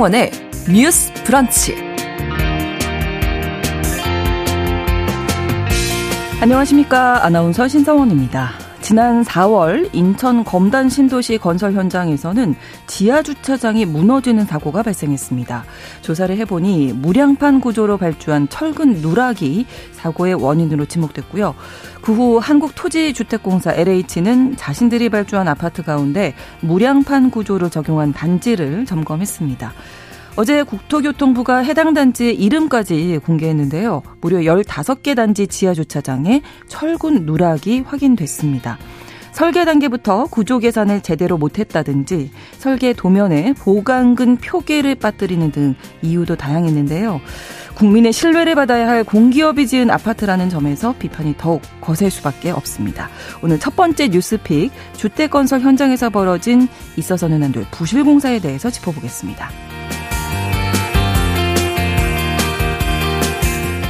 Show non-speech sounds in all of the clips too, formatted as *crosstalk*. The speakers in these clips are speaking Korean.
신성원의 뉴스 브런치. 안녕하십니까. 아나운서 신성원입니다. 지난 4월 인천 검단 신도시 건설 현장에서는 지하 주차장이 무너지는 사고가 발생했습니다. 조사를 해보니 무량판 구조로 발주한 철근 누락이 사고의 원인으로 지목됐고요. 그 후 한국토지주택공사 LH는 자신들이 발주한 아파트 가운데 무량판 구조를 적용한 단지를 점검했습니다. 어제 국토교통부가 해당 단지의 이름까지 공개했는데요. 무려 15개 단지 지하 주차장에 철근 누락이 확인됐습니다. 설계 단계부터 구조 계산을 제대로 못했다든지 설계 도면에 보강근 표계를 빠뜨리는 등 이유도 다양했는데요. 국민의 신뢰를 받아야 할 공기업이 지은 아파트라는 점에서 비판이 더욱 거셀 수밖에 없습니다. 오늘 첫 번째 뉴스픽 주택 건설 현장에서 벌어진 있어서는 안 될 부실 공사에 대해서 짚어보겠습니다.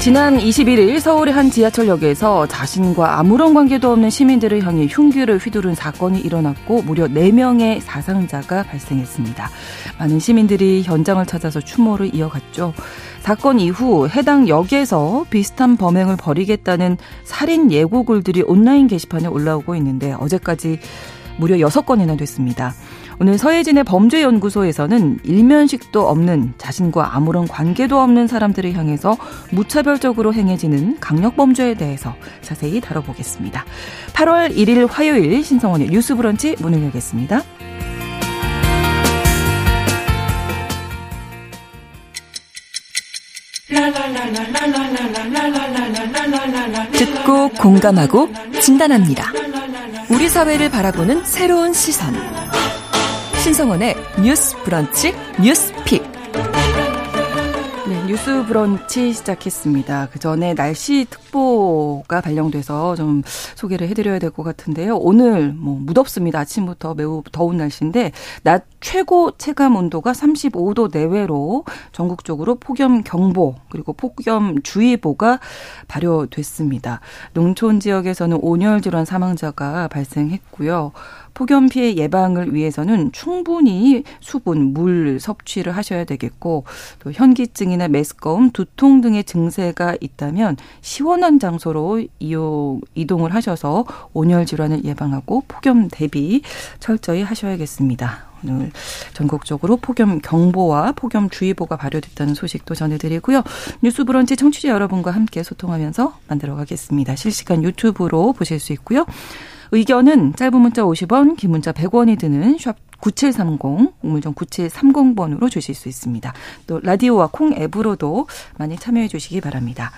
지난 21일 서울의 한 지하철역에서 자신과 아무런 관계도 없는 시민들을 향해 흉기를 휘두른 사건이 일어났고 무려 4명의 사상자가 발생했습니다. 많은 시민들이 현장을 찾아서 추모를 이어갔죠. 사건 이후 해당 역에서 비슷한 범행을 벌이겠다는 살인 예고글들이 온라인 게시판에 올라오고 있는데 어제까지 무려 6건이나 됐습니다. 오늘 서해진의 범죄연구소에서는 일면식도 없는 자신과 아무런 관계도 없는 사람들을 향해서 무차별적으로 행해지는 강력범죄에 대해서 자세히 다뤄보겠습니다. 8월 1일 화요일 신성원의 뉴스 브런치 문을 열겠습니다. 듣고 공감하고 진단합니다. 우리 사회를 바라보는 새로운 시선. 신성원의 뉴스 브런치 뉴스 pick. 네, 뉴스 브런치 시작했습니다. 그 전에 날씨 특보가 발령돼서 좀 소개를 해드려야 될 것 같은데요. 오늘 뭐 무덥습니다. 아침부터 매우 더운 날씨인데 낮 최고 체감 온도가 35도 내외로 전국적으로 폭염 경보 그리고 폭염 주의보가 발효됐습니다. 농촌 지역에서는 온열 질환 사망자가 발생했고요. 폭염 피해 예방을 위해서는 충분히 수분, 물 섭취를 하셔야 되겠고 또 현기증이나 메스꺼움, 두통 등의 증세가 있다면 시원한 장소로 이용, 이동을 하셔서 온열 질환을 예방하고 폭염 대비 철저히 하셔야겠습니다. 오늘 전국적으로 폭염 경보와 폭염 주의보가 발효됐다는 소식도 전해드리고요. 뉴스 브런치 청취자 여러분과 함께 소통하면서 만들어 가겠습니다. 실시간 유튜브로 보실 수 있고요. 의견은 짧은 문자 50원, 긴 문자 100원이 드는 샵 9730, 우물정 9730번으로 주실 수 있습니다. 또 라디오와 콩 앱으로도 많이 참여해 주시기 바랍니다.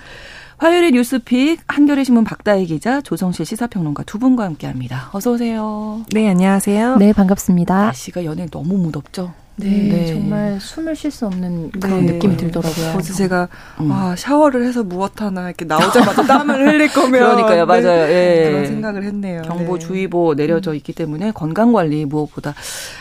화요일의 뉴스픽 한겨레 신문 박다혜 기자, 조성실 시사평론가 두 분과 함께합니다. 어서 오세요. 네, 안녕하세요. 네, 반갑습니다. 날씨가 연일 너무 무덥죠? 네, 네, 정말 숨을 쉴 수 없는 그런 네. 느낌이 들더라고요. 어제 제가 음. 아 샤워를 해서 무엇 하나 이렇게 나오자마자 *laughs* 땀을 흘릴 거면 그러니까요, 맞아요. 예. 그런 생각을 했네요. 경보 주의보 내려져 있기 때문에 건강 관리 무엇보다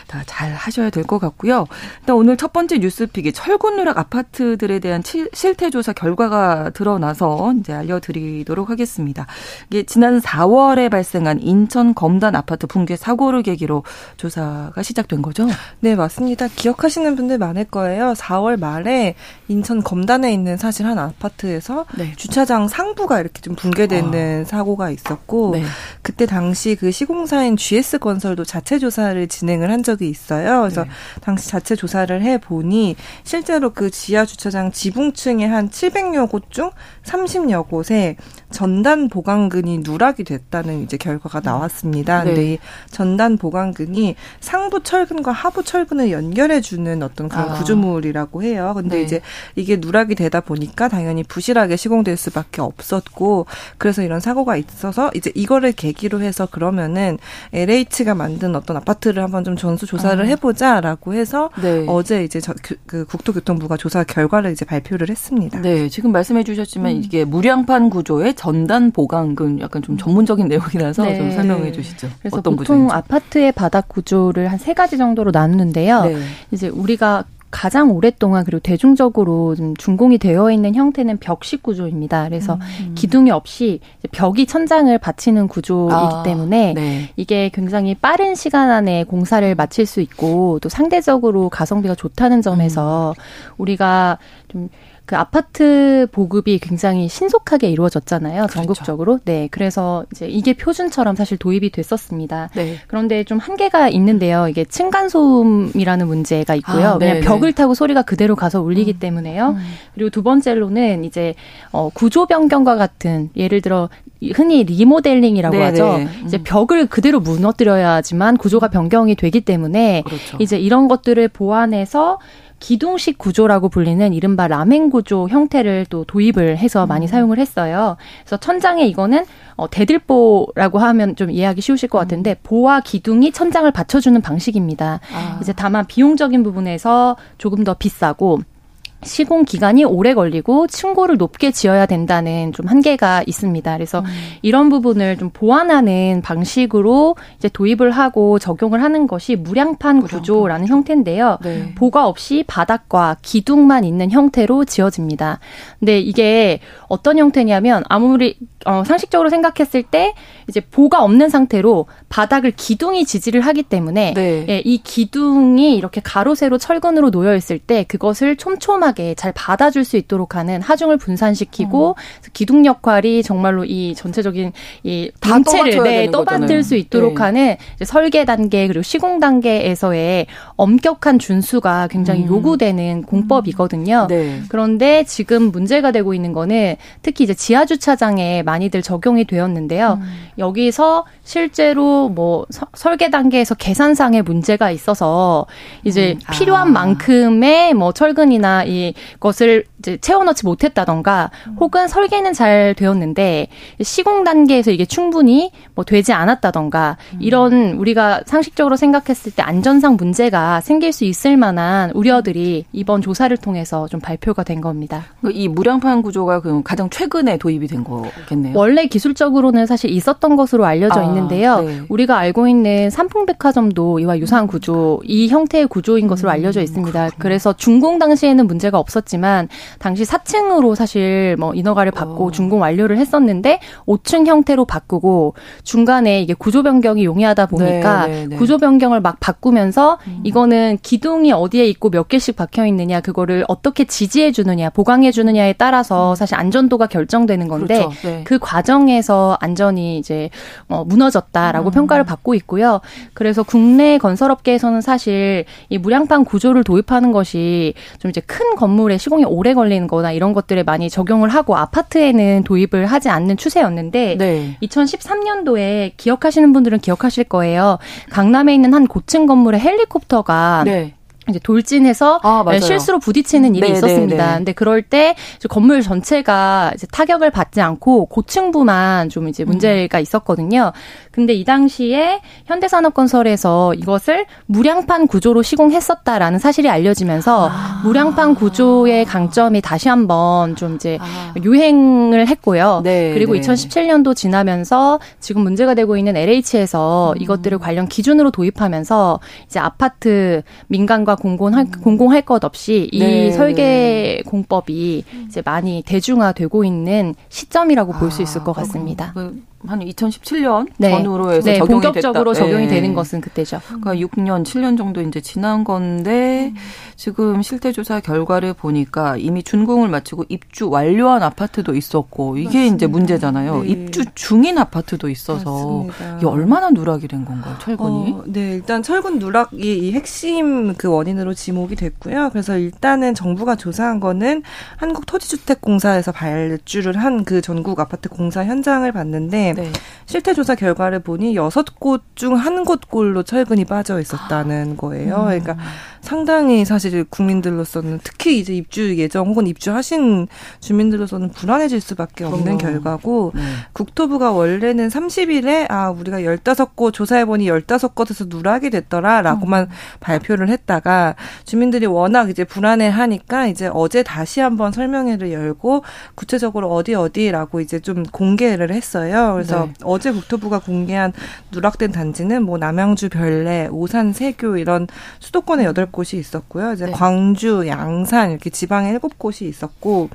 다 잘 하셔야 될 것 같고요. 일단 오늘 첫 번째 뉴스픽이 철근 누락 아파트들에 대한 실태 조사 결과가 드러나서 이제 알려드리도록 하겠습니다. 이게 지난 4월에 발생한 인천 검단 아파트 붕괴 사고를 계기로 조사가 시작된 거죠? 네, 맞습니다. 기억하시는 분들 많을 거예요. 4월 말에 인천 검단에 있는 사실 한 아파트에서 네. 주차장 상부가 이렇게 좀 붕괴되는 아. 사고가 있었고 네. 그때 당시 그 시공사인 GS 건설도 자체 조사를 진행을 한 적이 있어요. 그래서 네. 당시 자체 조사를 해 보니 실제로 그 지하 주차장 지붕층의 한 700여 곳 중 30여 곳에 전단 보강근이 누락이 됐다는 이제 결과가 음. 나왔습니다. 네. 근데 이 전단 보강근이 상부 철근과 하부 철근을 연결해 주는 어떤 그런 아. 구조물이라고 해요. 근데 네. 이제 이게 누락이 되다 보니까 당연히 부실하게 시공될 수밖에 없었고 그래서 이런 사고가 있어서 이제 이거를 계기로 해서 그러면은 LH가 만든 어떤 아파트를 한번 좀 전수 조사를 아. 해보자라고 해서 네. 어제 이제 저, 그, 그 국토교통부가 조사 결과를 이제 발표를 했습니다. 네, 지금 말씀해 주셨지만 음. 이게 무량판 구조의 전단 보강근 약간 좀 전문적인 내용이라서 네. 좀 설명해 주시죠. 그래서 보통 구조인지. 아파트의 바닥 구조를 한 세 가지 정도로 나누는데요. 네. 이제 우리가 가장 오랫동안 그리고 대중적으로 좀 준공이 되어 있는 형태는 벽식 구조입니다. 그래서 음. 기둥이 없이 벽이 천장을 받치는 구조이기 아, 때문에 네. 이게 굉장히 빠른 시간 안에 공사를 마칠 수 있고 또 상대적으로 가성비가 좋다는 점에서 음. 우리가 좀 그 아파트 보급이 굉장히 신속하게 이루어졌잖아요. 그렇죠. 전국적으로. 네. 그래서 이제 이게 표준처럼 사실 도입이 됐었습니다. 네. 그런데 좀 한계가 있는데요. 이게 층간소음이라는 문제가 있고요. 아, 그냥 벽을 타고 소리가 그대로 가서 울리기 음. 때문에요. 음. 그리고 두 번째로는 이제 어 구조 변경과 같은 예를 들어 흔히 리모델링이라고 네네. 하죠. 음. 이제 벽을 그대로 무너뜨려야지만 구조가 변경이 되기 때문에 그렇죠. 이제 이런 것들을 보완해서 기둥식 구조라고 불리는 이른바 라멘 구조 형태를 또 도입을 해서 많이 음. 사용을 했어요. 그래서 천장에 이거는 어, 대들보라고 하면 좀 이해하기 쉬우실 것 같은데 음. 보와 기둥이 천장을 받쳐주는 방식입니다. 아. 이제 다만 비용적인 부분에서 조금 더 비싸고 시공 기간이 오래 걸리고 층고를 높게 지어야 된다는 좀 한계가 있습니다. 그래서 음. 이런 부분을 좀 보완하는 방식으로 이제 도입을 하고 적용을 하는 것이 무량판, 무량판 구조라는 구조. 형태인데요. 네. 보가 없이 바닥과 기둥만 있는 형태로 지어집니다. 근데 이게 어떤 형태냐면 아무리 어, 상식적으로 생각했을 때 이제 보가 없는 상태로 바닥을 기둥이 지지를 하기 때문에 네. 예, 이 기둥이 이렇게 가로 세로 철근으로 놓여 있을 때 그것을 촘촘하게 잘 받아줄 수 있도록 하는 하중을 분산시키고 음. 기둥 역할이 정말로 이 전체적인 이 단체를 네, 떠받들 수 있도록 네. 하는 설계 단계 그리고 시공 단계에서의 엄격한 준수가 굉장히 음. 요구되는 공법이거든요. 네. 그런데 지금 문제가 되고 있는 거는 특히 이제 지하 주차장에 많이들 적용이 되었는데요. 음. 여기서 실제로 뭐 서, 설계 단계에서 계산상의 문제가 있어서 이제 음. 아. 필요한 만큼의 뭐 철근이나 이것을 이제 채워넣지 못했다던가 음. 혹은 설계는 잘 되었는데 시공 단계에서 이게 충분히 뭐 되지 않았다던가 음. 이런 우리가 상식적으로 생각했을 때 안전상 문제가 생길 수 있을 만한 우려들이 이번 조사를 통해서 좀 발표가 된 겁니다. 이 무량판 구조가 그럼 가장 최근에 도입이 된 거겠네요. 원래 기술적으로는 사실 있었던 것으로 알려져 아, 있는데요. 네. 우리가 알고 있는 삼풍백화점도 이와 유사한 구조, 이 형태의 구조인 것으로 음, 알려져 있습니다. 그래서 준공 당시에는 문제가 없었지만 당시 4층으로 사실 뭐 인허가를 받고 어. 준공 완료를 했었는데 5층 형태로 바꾸고 중간에 이게 구조 변경이 용이하다 보니까 네, 네, 네. 구조 변경을 막 바꾸면서 음. 이거는 기둥이 어디에 있고 몇 개씩 박혀 있느냐 그거를 어떻게 지지해 주느냐 보강해 주느냐에 따라서 음. 사실 안전도가 결정되는 건데 그렇죠. 네. 그 과정에서 안전이 이제 어 무너졌다라고 음. 평가를 받고 있고요. 그래서 국내 건설업계에서는 사실 이 무량판 구조를 도입하는 것이 좀 이제 큰 건물에 시공이 오래 걸 리는 거나 이런 것들에 많이 적용을 하고 아파트에는 도입을 하지 않는 추세였는데 네. 2013년도에 기억하시는 분들은 기억하실 거예요. 강남에 있는 한 고층 건물에 헬리콥터가 네. 이제 돌진해서 아, 실수로 부딪히는 일이 네, 있었습니다. 네, 네. 근데 그럴 때 건물 전체가 이제 타격을 받지 않고 고층부만 좀 이제 문제가 음. 있었거든요. 근데 이 당시에 현대산업건설에서 이것을 무량판 구조로 시공했었다라는 사실이 알려지면서 아. 무량판 구조의 강점이 다시 한번 좀 이제 아. 유행을 했고요. 네, 그리고 네. 2017년도 지나면서 지금 문제가 되고 있는 LH에서 음. 이것들을 관련 기준으로 도입하면서 이제 아파트 민간과 공공할, 음. 공공할 것 없이 이 네, 설계 네. 공법이 이제 많이 대중화되고 있는 시점이라고 볼수 있을 것 같습니다. 그 한 2017년 네. 전후로 해서 네, 적용이 본격적으로 됐다. 적용이 네. 되는 것은 그때죠. 그러니까 6년, 7년 정도 이제 지난 건데 음. 지금 실태 조사 결과를 보니까 이미 준공을 마치고 입주 완료한 아파트도 있었고 이게 맞습니다. 이제 문제잖아요. 네. 입주 중인 아파트도 있어서 맞습니다. 이게 얼마나 누락이 된 건가요, 철근이? 어, 네, 일단 철근 누락이 이 핵심 그 원인으로 지목이 됐고요. 그래서 일단은 정부가 조사한 거는 한국토지주택공사에서 발주를 한 그 전국 아파트 공사 현장을 봤는데 네. 실태 조사 결과를 보니 여섯 곳 중 한 곳꼴로 철근이 빠져 있었다는 거예요. 음. 그러니까 상당히 사실 국민들로서는 특히 이제 입주 예정 혹은 입주하신 주민들로서는 불안해질 수밖에 없는 결과고 네. 국토부가 원래는 30일에 아 우리가 15곳 조사해 보니 15곳에서 누락이 됐더라라고만 음. 발표를 했다가 주민들이 워낙 이제 불안해 하니까 이제 어제 다시 한번 설명회를 열고 구체적으로 어디 어디라고 이제 좀 공개를 했어요. 그래서 네. 어제 국토부가 공개한 누락된 단지는 뭐 남양주 별내, 오산 세교 이런 수도권에 여덟 곳이 있었고요. 이제 네. 광주, 양산 이렇게 지방에 일곱 곳이 있었고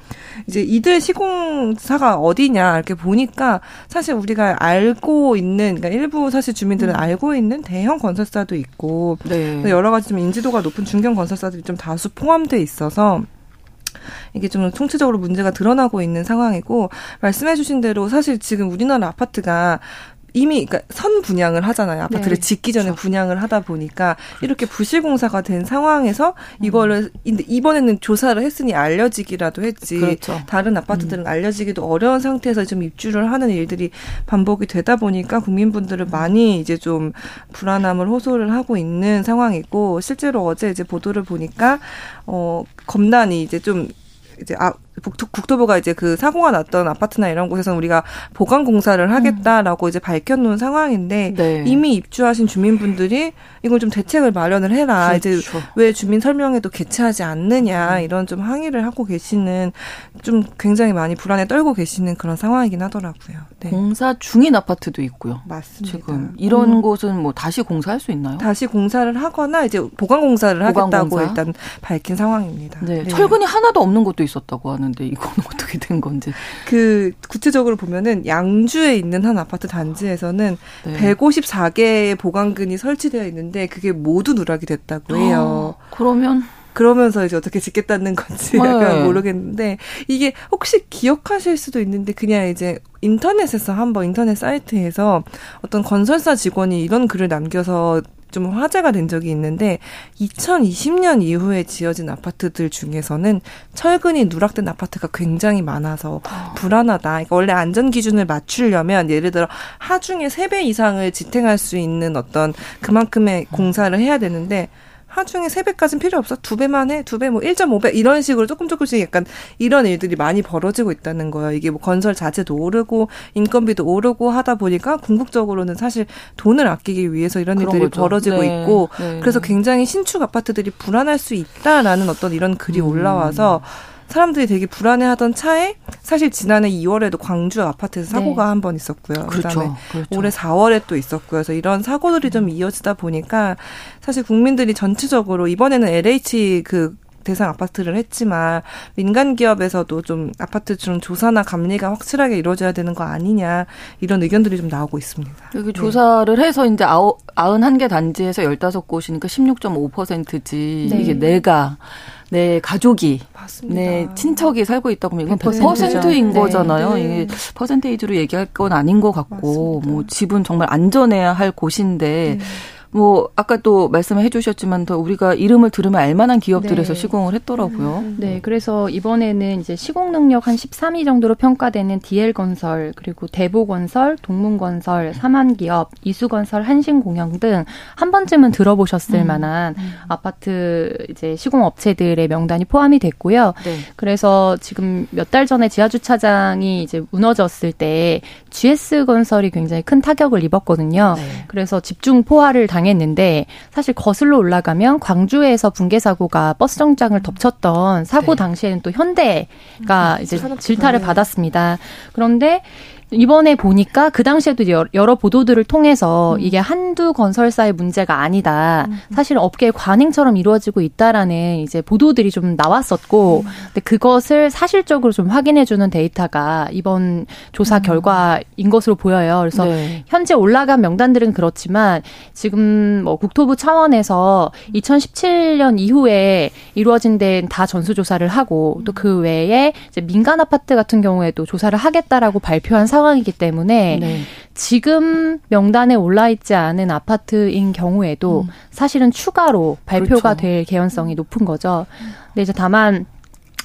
이제 이들 시공사가 어디냐 이렇게 보니까 사실 우리가 알고 있는 그러니까 일부 사실 주민들은 음. 알고 있는 대형 건설사도 있고 네. 여러 가지 좀 인지도가 높은 중견 건설사들이 좀 다수 포함돼 있어서 이게 좀 총체적으로 문제가 드러나고 있는 상황이고 말씀해주신 대로 사실 지금 우리나라 아파트가 이미 그러니까 선 분양을 하잖아요. 아파트를 네. 짓기 전에 그렇죠. 분양을 하다 보니까 이렇게 부실공사가 된 상황에서 이거를 음. 이번에는 조사를 했으니 알려지기라도 했지. 그렇죠. 다른 아파트들은 음. 알려지기도 어려운 상태에서 좀 입주를 하는 일들이 반복이 되다 보니까 국민분들은 많이 이제 좀 불안함을 호소를 하고 있는 상황이고 실제로 어제 이제 보도를 보니까 어 검단이 이제 좀 이제 아 국토 부가 이제 그 사고가 났던 아파트나 이런 곳에서는 우리가 보강 공사를 하겠다라고 음. 이제 밝혀놓은 상황인데 네. 이미 입주하신 주민분들이 이걸 좀 대책을 마련을 해라. 그렇죠. 이제 왜 주민 설명회도 개최하지 않느냐 음. 이런 좀 항의를 하고 계시는 좀 굉장히 많이 불안에 떨고 계시는 그런 상황이긴 하더라고요. 네. 공사 중인 아파트도 있고요. 맞습니다. 지금 이런 음. 곳은 뭐 다시 공사할 수 있나요? 다시 공사를 하거나 이제 보강 공사를 보강 하겠다고 공사? 일단 밝힌 상황입니다. 네. 네. 철근이 하나도 없는 곳도 있었다고 하는. 하는데 이건 *laughs* 어떻게 된 건지. 그 구체적으로 보면은 양주에 있는 한 아파트 단지에서는 네. 154개의 보강근이 설치되어 있는데 그게 모두 누락이 됐다고 해요. 어, 그러면 그러면서 이제 어떻게 짓겠다는 건지 네. 약간 모르겠는데 이게 혹시 기억하실 수도 있는데 그냥 이제 인터넷에서 한번 인터넷 사이트에서 어떤 건설사 직원이 이런 글을 남겨서 좀 화제가 된 적이 있는데 2020년 이후에 지어진 아파트들 중에서는 철근이 누락된 아파트가 굉장히 많아서 불안하다. 그러니까 원래 안전 기준을 맞추려면 예를 들어 하중에 3배 이상을 지탱할 수 있는 어떤 그만큼의 공사를 해야 되는데 하중에 3배까지는 필요 없어. 2배만 해. 2배 뭐 1.5배 이런 식으로 조금 조금씩 약간 이런 일들이 많이 벌어지고 있다는 거예요. 이게 뭐 건설 자재도 오르고 인건비도 오르고 하다 보니까 궁극적으로는 사실 돈을 아끼기 위해서 이런 일들이 거죠. 벌어지고 네. 있고 네. 그래서 굉장히 신축 아파트들이 불안할 수 있다라는 어떤 이런 글이 음. 올라와서 사람들이 되게 불안해하던 차에 사실 지난해 2월에도 광주 아파트에서 사고가 네. 한번 있었고요. 그렇죠. 그다음에 그렇죠. 올해 4월에 또 있었고요. 그래서 이런 사고들이 좀 이어지다 보니까 사실 국민들이 전체적으로 이번에는 LH 그 대상 아파트를 했지만 민간 기업에서도 좀 아파트 좀 조사나 감리가 확실하게 이루어져야 되는 거 아니냐 이런 의견들이 좀 나오고 있습니다. 여기 네. 조사를 해서 이제 아홉, 91개 단지에서 15곳이니까 16.5%지 네. 이게 내가 내 가족이 맞습니다. 내 친척이 살고 있다고 하면 이건 100%인 네. 거잖아요. 네. 이게 퍼센테이지로 얘기할 건 아닌 것 같고 맞습니다. 뭐 집은 정말 안전해야 할 곳인데 네. 뭐 아까 또 말씀해 주셨지만 더 우리가 이름을 들으면 알만한 기업들에서 네. 시공을 했더라고요. 음. 네, 그래서 이번에는 이제 시공 능력 한 13위 정도로 평가되는 DL건설 그리고 대보 건설, 동문 건설, 삼한 기업, 이수 건설, 한신 공영 등 한 번쯤은 들어보셨을 음. 만한 음. 아파트 이제 시공 업체들의 명단이 포함이 됐고요. 네. 그래서 지금 몇 달 전에 지하 주차장이 이제 무너졌을 때 GS건설이 굉장히 큰 타격을 입었거든요. 네. 그래서 집중 포화를 당했 는데 사실 거슬러 올라가면 광주에서 붕괴 사고가 버스 정장을 덮쳤던 사고 네. 당시에는 또 현대가 음, 이제 질타를 받았습니다. 그런데 이번에 보니까 그 당시에도 여러 보도들을 통해서 음. 이게 한두 건설사의 문제가 아니다. 음. 사실 업계의 관행처럼 이루어지고 있다라는 이제 보도들이 좀 나왔었고, 음. 근데 그것을 사실적으로 좀 확인해주는 데이터가 이번 조사 음. 결과인 것으로 보여요. 그래서 네. 현재 올라간 명단들은 그렇지만 지금 뭐 국토부 차원에서 2017년 이후에 이루어진 데는 다 전수조사를 하고 또 그 외에 민간 아파트 같은 경우에도 조사를 하겠다라고 발표한 상황이기 때문에 네. 지금 명단에 올라 있지 않은 아파트인 경우에도 음. 사실은 추가로 발표가 그렇죠. 될 개연성이 높은 거죠. 근데 이제 다만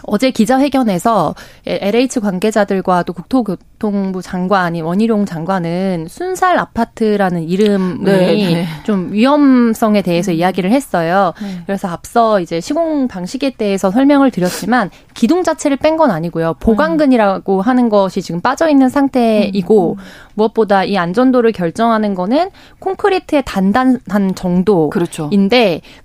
어제 기자회견에서 LH 관계자들과 또 국토교통부 장관이 원희룡 장관은 순살 아파트라는 이름이 네, 네. 좀 위험성에 대해서 음. 이야기를 했어요. 네. 그래서 앞서 이제 시공 방식에 대해서 설명을 드렸지만 기둥 자체를 뺀 건 아니고요. 보강근이라고 하는 것이 지금 빠져 있는 상태이고 음. 음. 무엇보다 이 안전도를 결정하는 거는 콘크리트의 단단한 정도인데 그렇죠.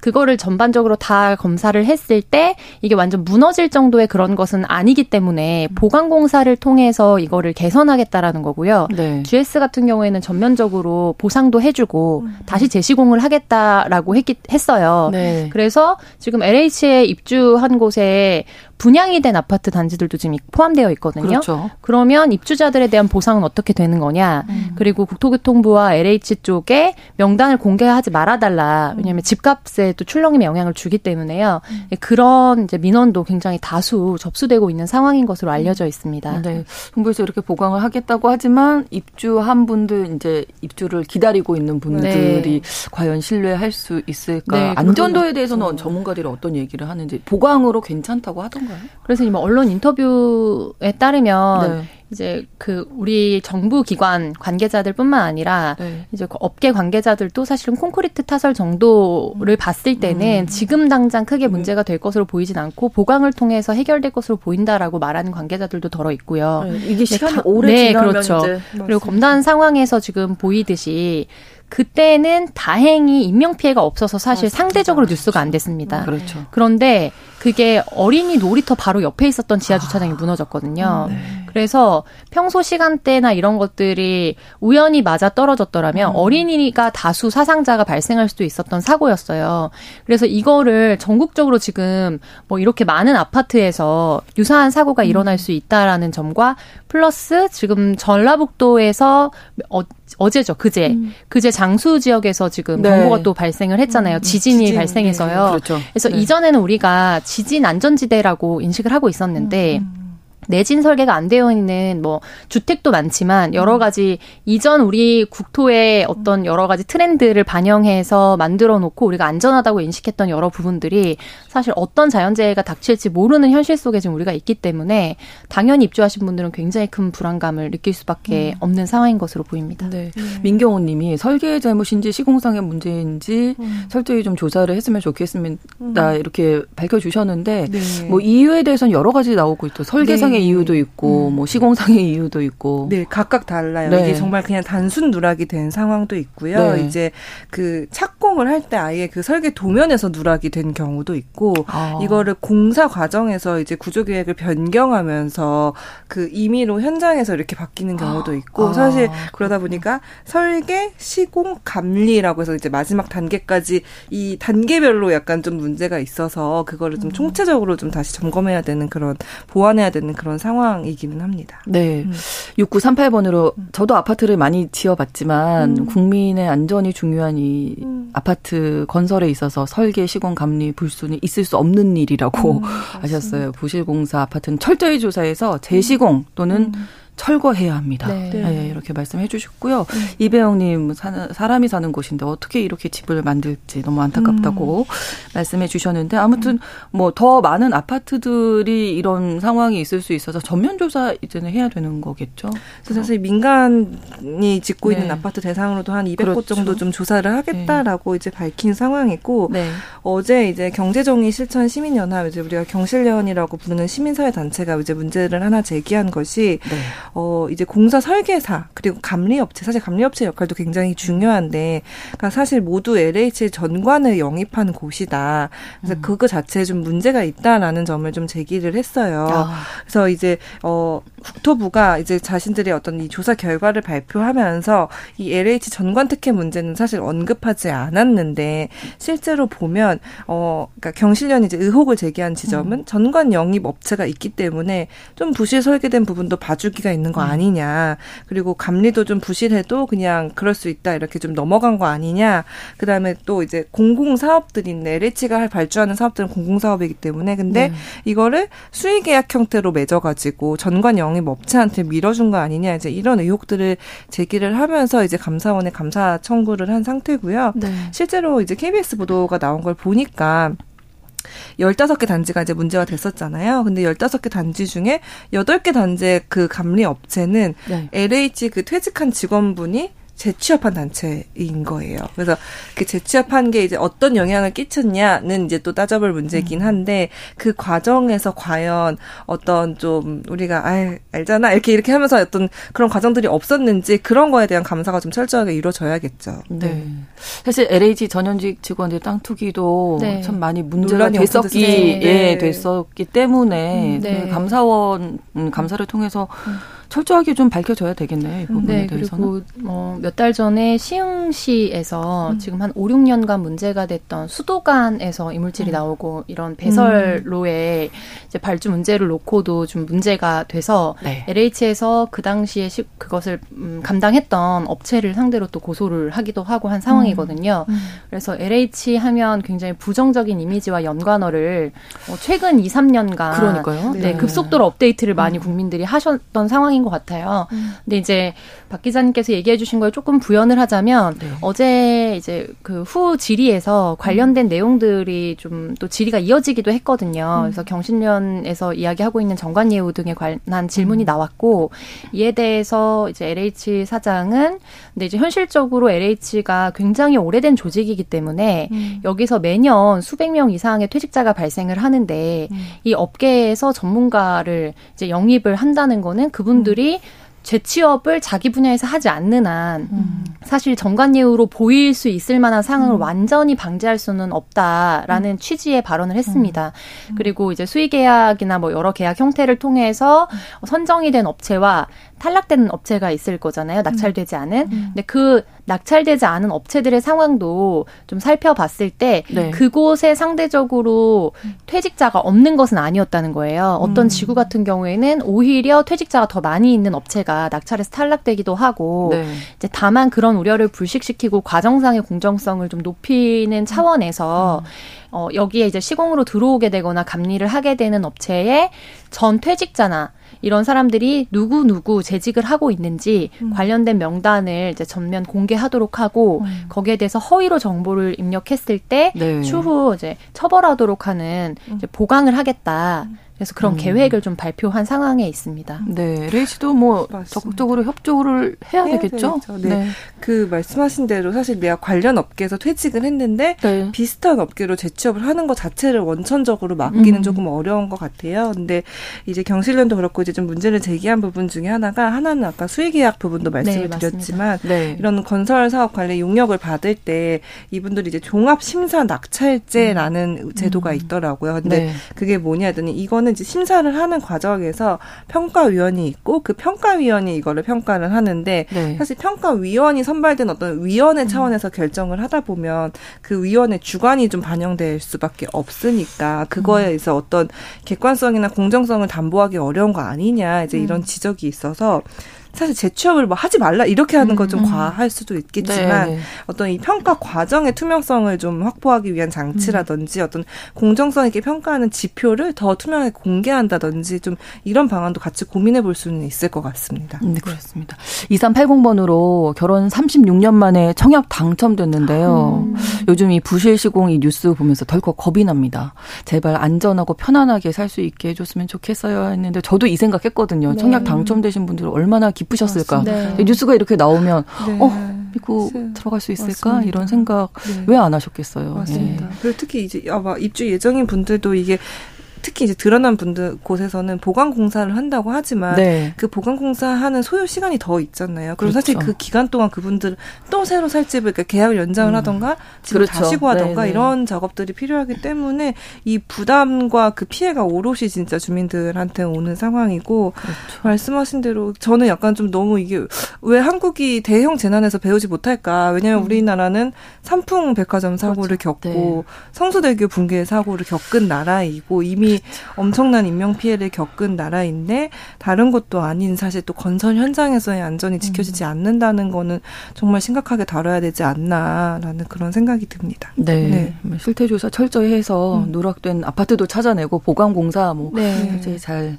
그거를 전반적으로 다 검사를 했을 때 이게 완전 무너질 정도 정도의 그런 것은 아니기 때문에 보강 공사를 통해서 이거를 개선하겠다라는 거고요. 네. GS 같은 경우에는 전면적으로 보상도 해주고 음. 다시 재시공을 하겠다라고 했기, 했어요. 네. 그래서 지금 LH에 입주한 곳에 분양이 된 아파트 단지들도 지금 포함되어 있거든요. 그렇죠. 그러면 입주자들에 대한 보상은 어떻게 되는 거냐? 음. 그리고 국토교통부와 LH 쪽에 명단을 공개하지 말아달라. 왜냐하면 집값에 또 출렁임에 영향을 주기 때문에요. 음. 그런 이제 민원도 굉장히 다수 접수되고 있는 상황인 것으로 알려져 있습니다. 네. 정부에서 이렇게 보강을 하겠다고 하지만 입주한 분들 이제 입주를 기다리고 있는 분들이 네. 과연 신뢰할 수 있을까? 네, 안전도에 대해서는 그렇죠. 전문가들이 어떤 얘기를 하는지 보강으로 괜찮다고 하던가 요? 건가요? 그래서 뭐 언론 인터뷰에 따르면 네. 이제 그 우리 정부 기관 관계자들뿐만 아니라 네. 이제 그 업계 관계자들도 사실은 콘크리트 타설 정도를 음. 봤을 때는 음. 지금 당장 크게 음. 문제가 될 것으로 보이진 않고 보강을 통해서 해결될 것으로 보인다라고 말하는 관계자들도 덜어 있고요. 네. 이게 시간이 오래 네, 지나면 그렇죠. 이제 그리고 검단 상황에서 지금 보이듯이 그때는 다행히 인명 피해가 없어서 사실 맞습니다. 상대적으로 뉴스가 안 됐습니다. 그렇죠. 그런데 그게 어린이 놀이터 바로 옆에 있었던 지하 주차장이 아. 무너졌거든요. 네. 그래서 평소 시간대나 이런 것들이 우연히 맞아 떨어졌더라면 음. 어린이가 다수 사상자가 발생할 수도 있었던 사고였어요. 그래서 이거를 전국적으로 지금 뭐 이렇게 많은 아파트에서 유사한 사고가 음. 일어날 수 있다라는 점과 플러스 지금 전라북도에서 어, 어제죠, 그제. 음. 그제 장수 지역에서 지금 네. 경보가 또 발생을 했잖아요. 음. 지진이 지진, 발생해서요. 네. 그렇죠. 그래서 네. 이전에는 우리가 지진 안전지대라고 인식을 하고 있었는데 음. 내진 설계가 안 되어 있는 뭐 주택도 많지만 여러 음. 가지 이전 우리 국토의 어떤 여러 가지 트렌드를 반영해서 만들어 놓고 우리가 안전하다고 인식했던 여러 부분들이 사실 어떤 자연재해가 닥칠지 모르는 현실 속에 지금 우리가 있기 때문에 당연히 입주하신 분들은 굉장히 큰 불안감을 느낄 수밖에 음. 없는 상황인 것으로 보입니다. 네. 음. 민경호 님이 설계 잘못인지 시공상의 문제인지 음. 철저히 좀 조사를 했으면 좋겠습니다. 음. 이렇게 밝혀 주셨는데 네. 뭐 이유에 대해서는 여러 가지 나오고 있고 설계상의 네. 이유도 있고 음. 뭐 시공상의 이유도 있고 네 각각 달라요. 네. 이게 정말 그냥 단순 누락이 된 상황도 있고요. 네. 이제 그 착공을 할 때 아예 그 설계 도면에서 누락이 된 경우도 있고 아. 이거를 공사 과정에서 이제 구조 계획을 변경하면서 그 임의로 현장에서 이렇게 바뀌는 경우도 있고 아. 사실 그러다 보니까 설계, 시공, 감리라고 해서 이제 마지막 단계까지 이 단계별로 약간 좀 문제가 있어서 그거를 좀 음. 총체적으로 좀 다시 점검해야 되는 그런 보완해야 되는 그런 그런 상황이기는 합니다. 네. 음. 6938번으로 저도 아파트를 많이 지어봤지만 음. 국민의 안전이 중요한 이 음. 아파트 건설에 있어서 설계, 시공, 감리, 불순이 있을 수 없는 일이라고 음, *laughs* 하셨어요. 부실공사 아파트는 철저히 조사해서 재시공 또는 음. 철거해야 합니다. 네. 네. 이렇게 말씀해 주셨고요. 네. 이배영님 사는 사람이 사는 곳인데 어떻게 이렇게 집을 만들지 너무 안타깝다고 음. 말씀해 주셨는데 아무튼 뭐 더 많은 아파트들이 이런 상황이 있을 수 있어서 전면 조사 이제는 해야 되는 거겠죠. 그래서 사실 민간이 짓고 네. 있는 아파트 대상으로도 한 200곳 그렇죠. 정도 좀 조사를 하겠다라고 네. 이제 밝힌 상황이고 네. 어제 이제 경제정의 실천 시민연합 이제 우리가 경실련이라고 부르는 시민사회 단체가 이제 문제를 하나 제기한 것이 네. 어 이제 공사 설계사 그리고 감리업체 사실 감리업체 역할도 굉장히 중요한데 그러니까 사실 모두 LH 전관을 영입한 곳이다. 그래서 음. 그거 자체에 좀 문제가 있다라는 점을 좀 제기를 했어요. 아. 그래서 이제 어 국토부가 이제 자신들의 어떤 이 조사 결과를 발표하면서 이 LH 전관 특혜 문제는 사실 언급하지 않았는데 실제로 보면 어 그러니까 경실련이 이제 의혹을 제기한 지점은 음. 전관 영입 업체가 있기 때문에 좀 부실 설계된 부분도 봐주기가 있는 거 음. 아니냐. 그리고 감리도 좀 부실해도 그냥 그럴 수 있다 이렇게 좀 넘어간 거 아니냐. 그 다음에 또 이제 공공 사업들인데 LH가 발주하는 사업들은 공공 사업이기 때문에 근데 네. 이거를 수의 계약 형태로 맺어 가지고 전관 영입 업체한테 밀어준 거 아니냐. 이제 이런 의혹들을 제기를 하면서 이제 감사원에 감사 청구를 한 상태고요. 네. 실제로 이제 KBS 보도가 나온 걸 보니까 열다섯 개 단지가 이제 문제가 됐었잖아요. 근데 열다섯 개 단지 중에 여덟 개 단지의 그 감리 업체는 네. LH 그 퇴직한 직원분이 재취업한 단체인 거예요. 그래서 그 재취업한 게 이제 어떤 영향을 끼쳤냐는 이제 또 따져볼 문제긴 음. 한데 그 과정에서 과연 어떤 좀 우리가 아 알잖아 이렇게 이렇게 하면서 어떤 그런 과정들이 없었는지 그런 거에 대한 감사가 좀 철저하게 이루어져야겠죠. 네. 사실 LH 전현직 직원들 땅 투기도 네. 참 많이 문제가 됐었기 네. 예, 됐었기 때문에 음, 네. 그 감사원 음, 감사를 통해서 음. 철저하게 좀 밝혀져야 되겠네요. 이 부분에 네, 대해서는. 그리고 뭐 몇달 전에 시흥시에서 음. 지금 한 5, 6년간 문제가 됐던 수도관에서 이물질이 음. 나오고 이런 배설로에 음. 이제 발주 문제를 놓고도 좀 문제가 돼서 네. LH에서 그 당시에 시, 그것을 음, 감당했던 업체를 상대로 또 고소를 하기도 하고 한 상황이거든요. 음. 음. 그래서 LH 하면 굉장히 부정적인 이미지와 연관어를 어, 최근 2, 3년간 그러니까요. 네, 네. 급속도로 업데이트를 많이 국민들이 하셨던 상황이 상황인 것 같아요. 음. 근데 이제 박 기자님께서 얘기해 주신 걸 조금 부연을 하자면 네. 어제 이제 그 후 질의에서 관련된 음. 내용들이 좀 또 질의가 이어지기도 했거든요. 음. 그래서 경신련에서 이야기하고 있는 정관 예우 등에 관한 질문이 음. 나왔고 이에 대해서 이제 LH 사장은 근데 이제 현실적으로 LH가 굉장히 오래된 조직이기 때문에 음. 여기서 매년 수백 명 이상의 퇴직자가 발생을 하는데 음. 이 업계에서 전문가를 이제 영입을 한다는 거는 그분들 분들이 재취업을 자기 분야에서 하지 않는 한 음. 사실 정관예우로 보일 수 있을 만한 상황을 음. 완전히 방지할 수는 없다라는 음. 취지의 발언을 했습니다. 음. 그리고 이제 수의 계약이나 뭐 여러 계약 형태를 통해서 음. 선정이 된 업체와 탈락되는 업체가 있을 거잖아요. 낙찰되지 음. 않은. 음. 근데 그 낙찰되지 않은 업체들의 상황도 좀 살펴봤을 때 네. 그곳에 상대적으로 퇴직자가 없는 것은 아니었다는 거예요. 어떤 음. 지구 같은 경우에는 오히려 퇴직자가 더 많이 있는 업체가 낙찰에서 탈락되기도 하고 네. 이제 다만 그런 우려를 불식시키고 과정상의 공정성을 좀 높이는 차원에서 음. 어, 여기에 이제 시공으로 들어오게 되거나 감리를 하게 되는 업체의 전 퇴직자나 이런 사람들이 누구 누구 재직을 하고 있는지 음. 관련된 명단을 이제 전면 공개하도록 하고 음. 거기에 대해서 허위로 정보를 입력했을 때 네. 추후 이제 처벌하도록 하는 음. 이제 보강을 하겠다. 음. 그래서 그런 음. 계획을 좀 발표한 상황에 있습니다. 네, 레이시도 뭐 맞습니다. 적극적으로 협조를 해야, 해야 되겠죠. 네. 네. 그 말씀하신 대로 사실 내가 관련 업계에서 퇴직을 했는데 네. 비슷한 업계로 재취업을 하는 것 자체를 원천적으로 막기는 음. 조금 어려운 것 같아요. 근데 이제 경실련도 그렇고 이제 좀 문제를 제기한 부분 중에 하나가 하나는 아까 수의계약 부분도 말씀을 네, 드렸지만 네. 이런 건설 사업 관련 용역을 받을 때 이분들이 이제 종합 심사 낙찰제라는 음. 제도가 있더라고요. 근데 네. 그게 뭐냐 하더니 이거는 이거는 이제 심사를 하는 과정에서 평가위원이 있고 그 평가위원이 이거를 평가를 하는데 네. 사실 평가위원이 선발된 어떤 위원회 음. 차원에서 음. 결정을 하다 보면 그 위원회 주관이 좀 반영될 수밖에 없으니까 그거에 있어 음. 어떤 객관성이나 공정성을 담보하기 어려운 거 아니냐 이제 이런 음. 지적이 있어서 사실 재취업을 뭐 하지 말라 이렇게 하는 건좀 음, 음. 과할 수도 있겠지만 네, 네 어떤 이 평가 과정의 투명성을 좀 확보하기 위한 장치라든지 음. 어떤 공정성 있게 평가하는 지표를 더 투명하게 공개한다든지 좀 이런 방안도 같이 고민해 볼 수는 있을 것 같습니다. 네, 그렇습니다. 2380번으로 결혼 36년 만에 청약 당첨됐는데요. 음. 요즘 이 부실 시공 이 뉴스 보면서 덜컥 겁이 납니다. 제발 안전하고 편안하게 살 수 있게 해줬으면 좋겠어요 했는데 저도 이 생각했거든요. 네. 청약 당첨되신 분들 얼마나 기쁘 기쁘셨을까? 네. 뉴스가 이렇게 나오면 네. 어 이거 들어갈 수 있을까? 맞습니다. 이런 생각 네. 왜안 하셨겠어요? 맞습니다. 예. 그리고 특히 이제 아마 입주 예정인 분들도 이게 특히 이제 드러난 분들 곳에서는 보강 공사를 한다고 하지만 네. 그 보강 공사하는 소요 시간이 더 있잖아요. 그리고 그렇죠. 사실 그 기간 동안 그분들 또 새로 살 집을 그러니까 계약을 연장을 음. 하던가 집을 그렇죠. 다시 구하던가 네네. 이런 작업들이 필요하기 때문에 이 부담과 그 피해가 오롯이 진짜 주민들한테 오는 상황이고 그렇죠. 말씀하신 대로 저는 약간 좀 너무 이게 왜 한국이 대형 재난에서 배우지 못할까? 왜냐하면 음. 우리나라는 삼풍 백화점 사고를 그렇죠. 겪고 네. 성수대교 붕괴 사고를 겪은 나라이고 이미 엄청난 인명 피해를 겪은 나라인데 다른 것도 아닌 사실 또 건설 현장에서의 안전이 지켜지지 음. 않는다는 거는 정말 심각하게 다뤄야 되지 않나라는 그런 생각이 듭니다. 네. 네. 뭐 실태 조사 철저히 해서 음. 누락된 아파트도 찾아내고 보강 공사 뭐 네. 이제 잘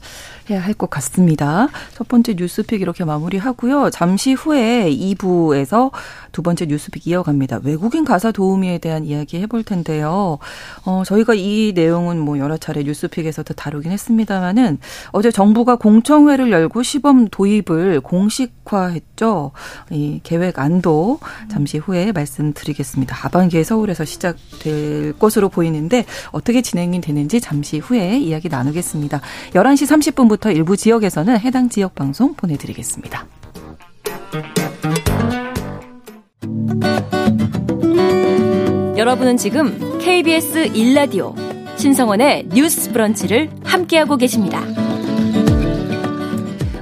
해야 할 것 같습니다. 첫 번째 뉴스픽 이렇게 마무리하고요. 잠시 후에 2부에서 두 번째 뉴스픽 이어갑니다. 외국인 가사 도우미에 대한 이야기 해볼 텐데요. 어, 저희가 이 내용은 뭐 여러 차례 뉴스픽에서도 다루긴 했습니다만은 어제 정부가 공청회를 열고 시범 도입을 공식화했죠. 이 계획 안도 잠시 후에 말씀드리겠습니다. 하반기에 서울에서 시작될 것으로 보이는데 어떻게 진행이 되는지 잠시 후에 이야기 나누겠습니다. 11시 30분부터 일부 지역에서는 해당 지역 방송 보내드리겠습니다. 여러분은 지금 KBS 1라디오 신성원의 뉴스 브런치를 함께하고 계십니다.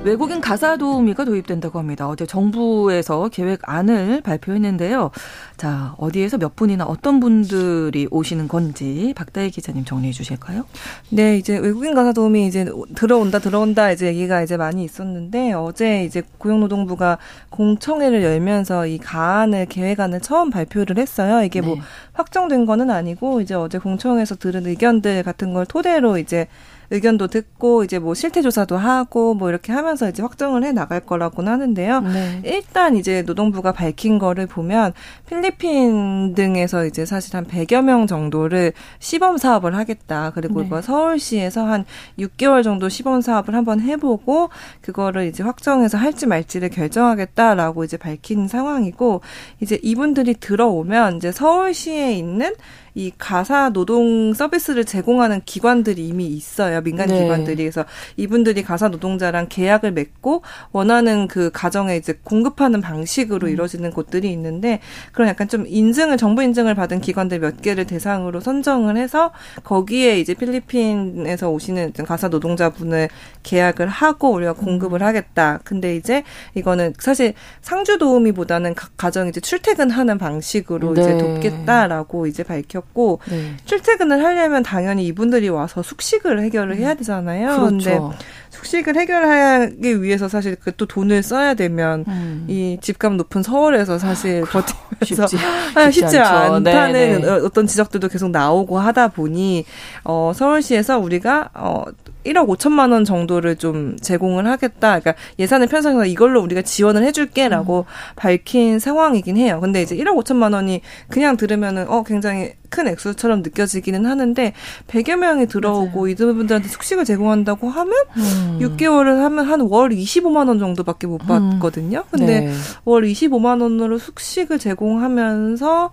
외국인 가사 도우미가 도입된다고 합니다. 어제 정부에서 계획안을 발표했는데요. 자, 어디에서 몇 분이나 어떤 분들이 오시는 건지 박다희 기자님 정리해 주실까요? 네, 이제 외국인 가사 도우미 이제 들어온다 들어온다 이제 얘기가 이제 많이 있었는데 어제 이제 고용노동부가 공청회를 열면서 이 가안을 계획안을 처음 발표를 했어요. 이게 뭐 네. 뭐 확정된 거는 아니고 이제 어제 공청회에서 들은 의견들 같은 걸 토대로 이제 의견도 듣고 이제 뭐 실태 조사도 하고 뭐 이렇게 하면서 이제 확정을 해 나갈 거라고는 하는데요. 네. 일단 이제 노동부가 밝힌 거를 보면 필리핀 등에서 이제 사실 한 100여 명 정도를 시범 사업을 하겠다. 그리고 네. 서울시에서 한 6개월 정도 시범 사업을 한번 해보고 그거를 이제 확정해서 할지 말지를 결정하겠다라고 이제 밝힌 상황이고 이제 이분들이 들어오면 이제 서울시에 있는 이 가사 노동 서비스를 제공하는 기관들이 이미 있어요. 민간 네. 기관들이. 그래서 이분들이 가사 노동자랑 계약을 맺고 원하는 그 가정에 이제 공급하는 방식으로 음. 이루어지는 곳들이 있는데 그런 약간 좀 인증을 정부 인증을 받은 기관들 몇 개를 대상으로 선정을 해서 거기에 이제 필리핀에서 오시는 가사 노동자분을 계약을 하고 우리가 공급을 음. 하겠다. 근데 이제 이거는 사실 상주 도우미보다는 각 가정이 이제 출퇴근하는 방식으로 네. 이제 돕겠다라고 이제 밝혔 있 었고 네. 출퇴근을 하려면 당연히 이분들이 와서 숙식을 해결을 해야 되잖아요. 그렇죠. 근데 숙식을 해결하기 위해서 사실 그 또 돈을 써야 되면 음. 이 집값 높은 서울에서 사실 아, 버티면서 쉽지, *laughs* 쉽지, 쉽지 않다는 네네. 네. 어떤 지적들도 계속 나오고 하다 보니 어 서울시에서 우리가 어 1억 5천만 원 정도를 좀 제공을 하겠다. 그러니까 예산을 편성해서 이걸로 우리가 지원을 해줄게라고 음. 밝힌 상황이긴 해요. 근데 이제 1억 5천만 원이 그냥 들으면은 어 굉장히 큰 액수처럼 느껴지기는 하는데 100여 명이 들어오고 맞아요. 이분들한테 숙식을 제공한다고 하면 음. 6개월을 하면 한 월 25만 원 정도밖에 못 음. 받거든요. 근데 네. 월 25만 원으로 숙식을 제공하면서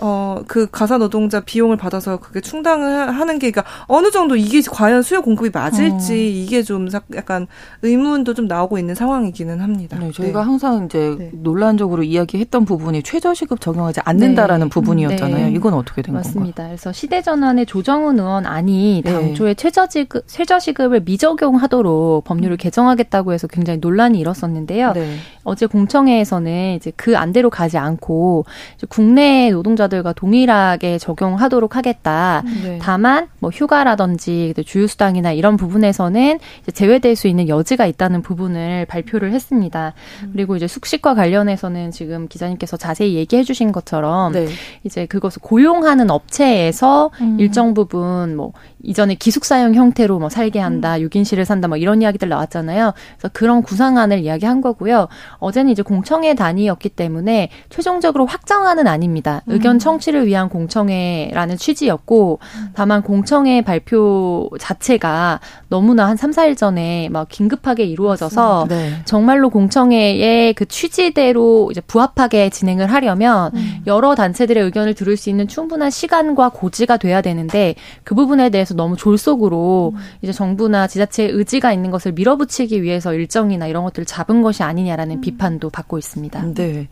어, 그 가사 노동자 비용을 받아서 그게 충당을 하는 게, 그러니까 어느 정도 이게 과연 수요 공급이 맞을지 어. 이게 좀 약간 의문도 좀 나오고 있는 상황이기는 합니다. 네, 저희가 네. 항상 이제 네. 논란적으로 이야기했던 부분이 최저시급 적용하지 않는다라는 네. 부분이었잖아요. 네. 이건 어떻게 된 맞습니다. 건가요? 맞습니다. 그래서 시대전환의 조정훈 의원 안이 네. 당초에 최저시급, 최저시급을 미적용하도록 법률을 개정하겠다고 해서 굉장히 논란이 일었었는데요. 어제 공청회에서는 이제 그 안대로 가지 않고 국내 노동자 들과 동일하게 적용하도록 하겠다. 네. 다만 뭐 휴가라든지 주휴수당이나 이런 부분에서는 제외될 수 있는 여지가 있다는 부분을 발표를 했습니다. 음. 그리고 이제 숙식과 관련해서는 지금 기자님께서 자세히 얘기해 주신 것처럼 네. 이제 그것을 고용하는 업체에서 음. 일정 부분 뭐 이전에 기숙사형 형태로 뭐 살게 한다, 음. 6인실을 산다, 뭐 이런 이야기들 나왔잖아요. 그래서 그런 구상안을 이야기한 거고요. 어제는 이제 공청회 단위였기 때문에 최종적으로 확정안은 아닙니다. 음. 의견 청취를 위한 공청회라는 취지였고, 음. 다만 공청회 발표 자체가 너무나 한 3, 4일 전에 막 긴급하게 이루어져서 네. 정말로 공청회의 그 취지대로 이제 부합하게 진행을 하려면 음. 여러 단체들의 의견을 들을 수 있는 충분한 시간과 고지가 돼야 되는데 그 부분에 대해서 너무 졸속으로 음. 이제 정부나 지자체의 의지가 있는 것을 밀어붙이기 위해서 일정이나 이런 것들을 잡은 것이 아니냐라는 음. 비판도 받고 있습니다. 네.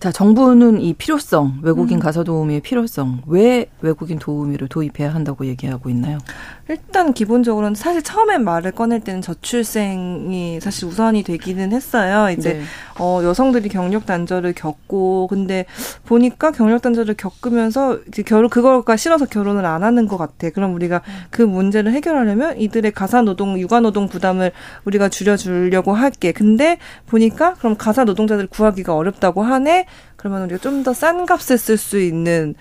자, 정부는 이 필요성, 외국인 음. 가사 도우미의 필요성, 왜 외국인 도우미를 도입해야 한다고 얘기하고 있나요? 일단 기본적으로는 사실 처음에 말을 꺼낼 때는 저출생이 사실 우선이 되기는 했어요. 이제 네. 어 여성들이 경력 단절을 겪고 근데 보니까 경력 단절을 겪으면서 결혼 그거가 싫어서 결혼을 안 하는 것 같아. 그럼 우리가 그 문제를 해결하려면 이들의 가사 노동, 육아 노동 부담을 우리가 줄여주려고 할게. 근데 보니까 그럼 가사 노동자들 구하기가 어렵다고 하네. 그러면 우리가 좀 더 싼 값에 쓸 수 있는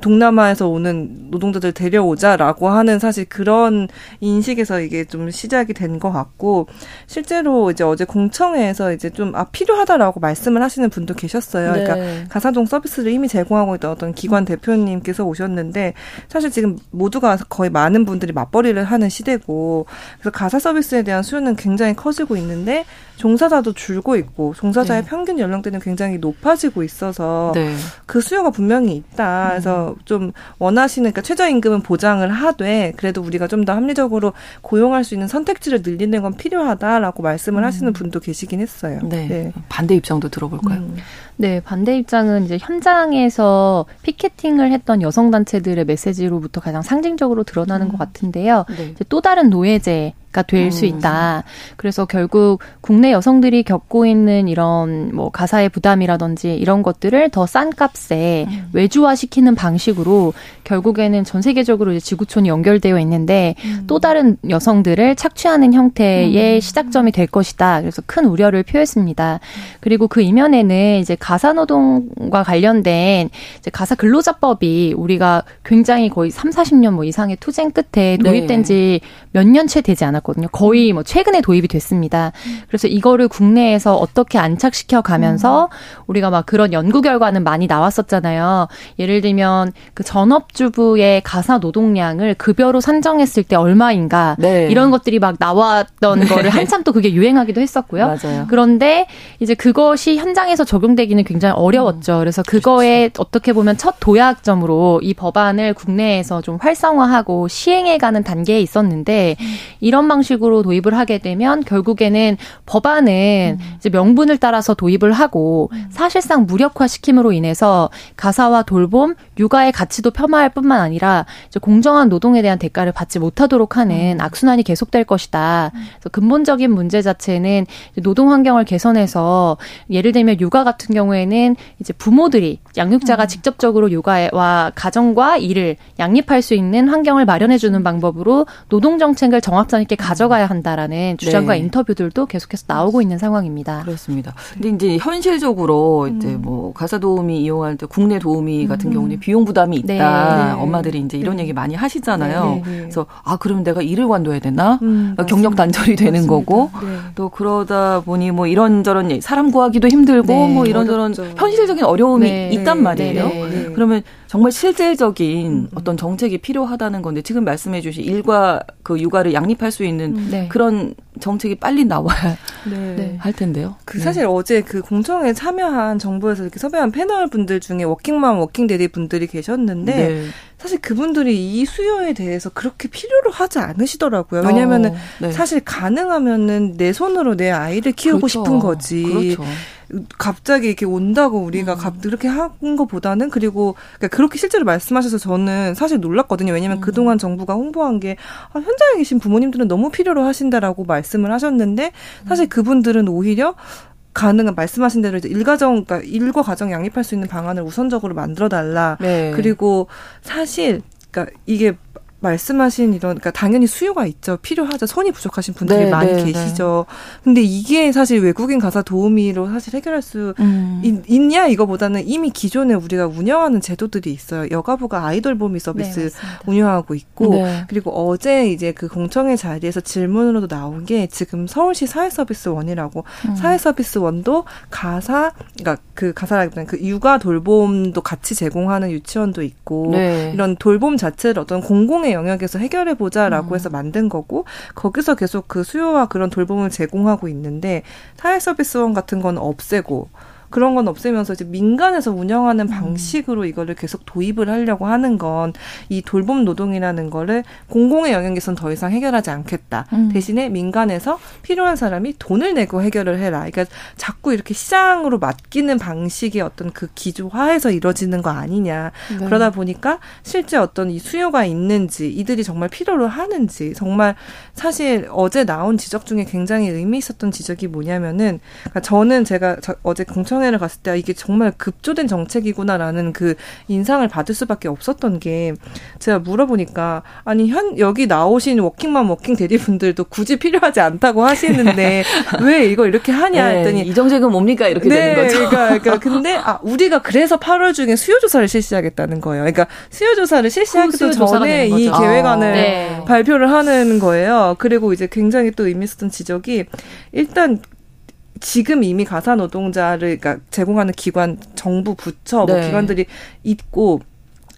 동남아에서 오는 노동자들 데려오자라고 하는 사실 그런 인식에서 이게 좀 시작이 된 것 같고 실제로 이제 어제 공청회에서 이제 좀 아 필요하다라고 말씀을 하시는 분도 계셨어요. 그러니까 네. 그러니까 가사동 서비스를 이미 제공하고 있던 어떤 기관 대표님께서 오셨는데 사실 지금 모두가 거의 많은 분들이 맞벌이를 하는 시대고 그래서 가사 서비스에 대한 수요는 굉장히 커지고 있는데 종사자도 줄고 있고 종사자의 네. 평균 연령대는 굉장히 높아지고 있어서 네. 그 수요가 분명히 있다. 그래서 음. 좀 원하시는 그러니까 최저임금은 보장을 하되 그래도 우리가 좀 더 합리적으로 고용할 수 있는 선택지를 늘리는 건 필요하다라고 말씀을 음. 하시는 분도 계시긴 했어요. 네. 네. 반대 입장도 들어볼까요? 음. 네, 반대 입장은 이제 현장에서 피켓팅을 했던 여성 단체들의 메시지로부터 가장 상징적으로 드러나는 것 음. 같은데요. 네. 이제 또 다른 노예제 가 될수 음. 있다. 그래서 결국 국내 여성들이 겪고 있는 이런 뭐 가사의 부담이라든지 이런 것들을 더 싼 값에 음. 외주화시키는 방식으로 결국에는 전 세계적으로 이제 지구촌이 연결되어 있는데 음. 또 다른 여성들을 착취하는 형태의 음. 시작점이 될 것이다. 그래서 큰 우려를 표했습니다. 그리고 그 이면에는 이제 가사 노동과 관련된 이제 가사 근로자법이 우리가 굉장히 거의 3, 40년 뭐 이상의 투쟁 끝에 도입된 네. 지몇 년째 되지 않았 고 않았거든요. 거의 뭐 최근에 도입이 됐습니다. 그래서 이거를 국내에서 어떻게 안착시켜 가면서 음. 우리가 막 그런 연구 결과는 많이 나왔었잖아요. 예를 들면 그 전업주부의 가사 노동량을 급여로 산정했을 때 얼마인가 네. 이런 것들이 막 나왔던 네. 거를 한참 또 그게 유행하기도 했었고요. 맞아요. 그런데 이제 그것이 현장에서 적용되기는 굉장히 어려웠죠. 음. 그래서 그거에 그렇죠. 어떻게 보면 첫 도약점으로 이 법안을 국내에서 좀 활성화하고 시행해가는 단계에 있었는데 음. 이런 방식으로 도입을 하게 되면 결국에는 법안은 음. 이제 명분을 따라서 도입을 하고 음. 사실상 무력화시킴으로 인해서 가사와 돌봄, 육아의 가치도 폄하할 뿐만 아니라 공정한 노동에 대한 대가를 받지 못하도록 하는 음. 악순환이 계속될 것이다. 음. 그래서 근본적인 문제 자체는 노동 환경을 개선해서 예를 들면 육아 같은 경우에는 이제 부모들이 양육자가 음. 직접적으로 육아와 가정과 일을 양립할 수 있는 환경을 마련해 주는 방법으로 노동 정책을 정확성 있게 가져가야 한다라는 주장과 네. 인터뷰들도 계속해서 나오고 있는 상황입니다. 그렇습니다. 근데 이제 현실적으로 음. 이제 뭐 가사 도우미 이용할 때 국내 도우미 같은 음. 경우는 비용 부담이 있다. 네. 네. 엄마들이 이제 이런 네. 얘기 많이 하시잖아요. 네, 네, 그래서 아 그러면 내가 일을 관둬야 되나? 음, 그러니까 경력 단절이 되는 맞습니다. 거고 또 그러다 보니 뭐 이런저런 사람 구하기도 힘들고 뭐 이런저런 어렵죠. 현실적인 어려움이 있단 말이에요. 그러면 정말 실질적인 음, 음. 어떤 정책이 필요하다는 건데 지금 말씀해 주신 일과 그 육아를 양립할 수 있는 음, 네. 그런 정책이 빨리 나와야 *laughs* 네. 할 텐데요. 그 네. 사실 어제 그 공청회에 참여한 정부에서 이렇게 섭외한 패널 분들 중에 워킹맘, 워킹데디 분들이 계셨는데 네. 사실 그분들이 이 수요에 대해서 그렇게 필요로 하지 않으시더라고요. 왜냐면은 어, 네. 사실 가능하면은 내 손으로 내 아이를 키우고 그렇죠. 싶은 거지. 그렇죠. 갑자기 이렇게 온다고 우리가 음. 갑 이렇게 한 것보다는 그리고 그러니까 그렇게 실제로 말씀하셔서 저는 사실 놀랐거든요. 왜냐면 음. 그동안 정부가 홍보한 게 아, 현장에 계신 부모님들은 너무 필요로 하신다라고 말씀을 하셨는데 사실 음. 그분들은 오히려 가능한 말씀하신 대로 이제 일가정 그러니까 일과 가정 양립할 수 있는 방안을 우선적으로 만들어 달라. 네. 그리고 사실 그러니까 이게 말씀하신 이런 그러니까 당연히 수요가 있죠. 필요하죠. 손이 부족하신 분들이 네, 많이 네, 네. 계시죠. 네. 근데 이게 사실 외국인 가사 도우미로 사실 해결할 수 음. 있, 냐 이거보다는 이미 기존에 우리가 운영하는 제도들이 있어요. 여가부가 아이돌 보미 서비스 네, 운영하고 있고 네. 그리고 어제 이제 그 공청회 자리에서 질문으로도 나온 게 지금 서울시 사회 서비스 원이라고 음. 사회 서비스 원도 가사 그러니까 그 가사라기보다는 그 육아 돌봄도 같이 제공하는 유치원도 있고 이런 돌봄 자체를 어떤 공공 의 영역에서 해결해 보자라고 음. 해서 만든 거고 거기서 계속 그 수요와 그런 돌봄을 제공하고 있는데 사회 서비스원 같은 건 없애고 그런 건 없애면서 이제 민간에서 운영하는 음. 방식으로 이거를 계속 도입을 하려고 하는 건 이 돌봄 노동이라는 거를 공공의 영역에선 더 이상 해결하지 않겠다. 음. 대신에 민간에서 필요한 사람이 돈을 내고 해결을 해라. 그러니까 자꾸 이렇게 시장으로 맡기는 방식의 어떤 그 기조화에서 이루어지는 거 아니냐. 네. 그러다 보니까 실제 어떤 이 수요가 있는지 이들이 정말 필요로 하는지 정말 사실 어제 나온 지적 중에 굉장히 의미 있었던 지적이 뭐냐면은 그러니까 저는 제가 어제 공청회 노동위원회를 갔을 때 이게 정말 급조된 정책이구나라는 그 인상을 받을 수밖에 없었던 게 제가 물어보니까 아니 현 여기 나오신 워킹맘 working daddy분들도 굳이 필요하지 않다고 하시는데 *laughs* 왜 이거 이렇게 하냐 네, 했더니 네, 이 정책은 뭡니까 이렇게 네, 되는 거죠. 그러니까, 그러니까 근데 아 우리가 그래서 8월 중에 수요 조사를 실시하겠다는 거예요. 그러니까 수요 조사를 실시하기 전에 이 계획안을 아, 네. 발표를 하는 거예요. 그리고 이제 굉장히 또 의미 있었던 지적이 일단 지금 이미 가사 노동자를 그러니까 제공하는 기관, 정부, 부처, 뭐 네. 기관들이 있고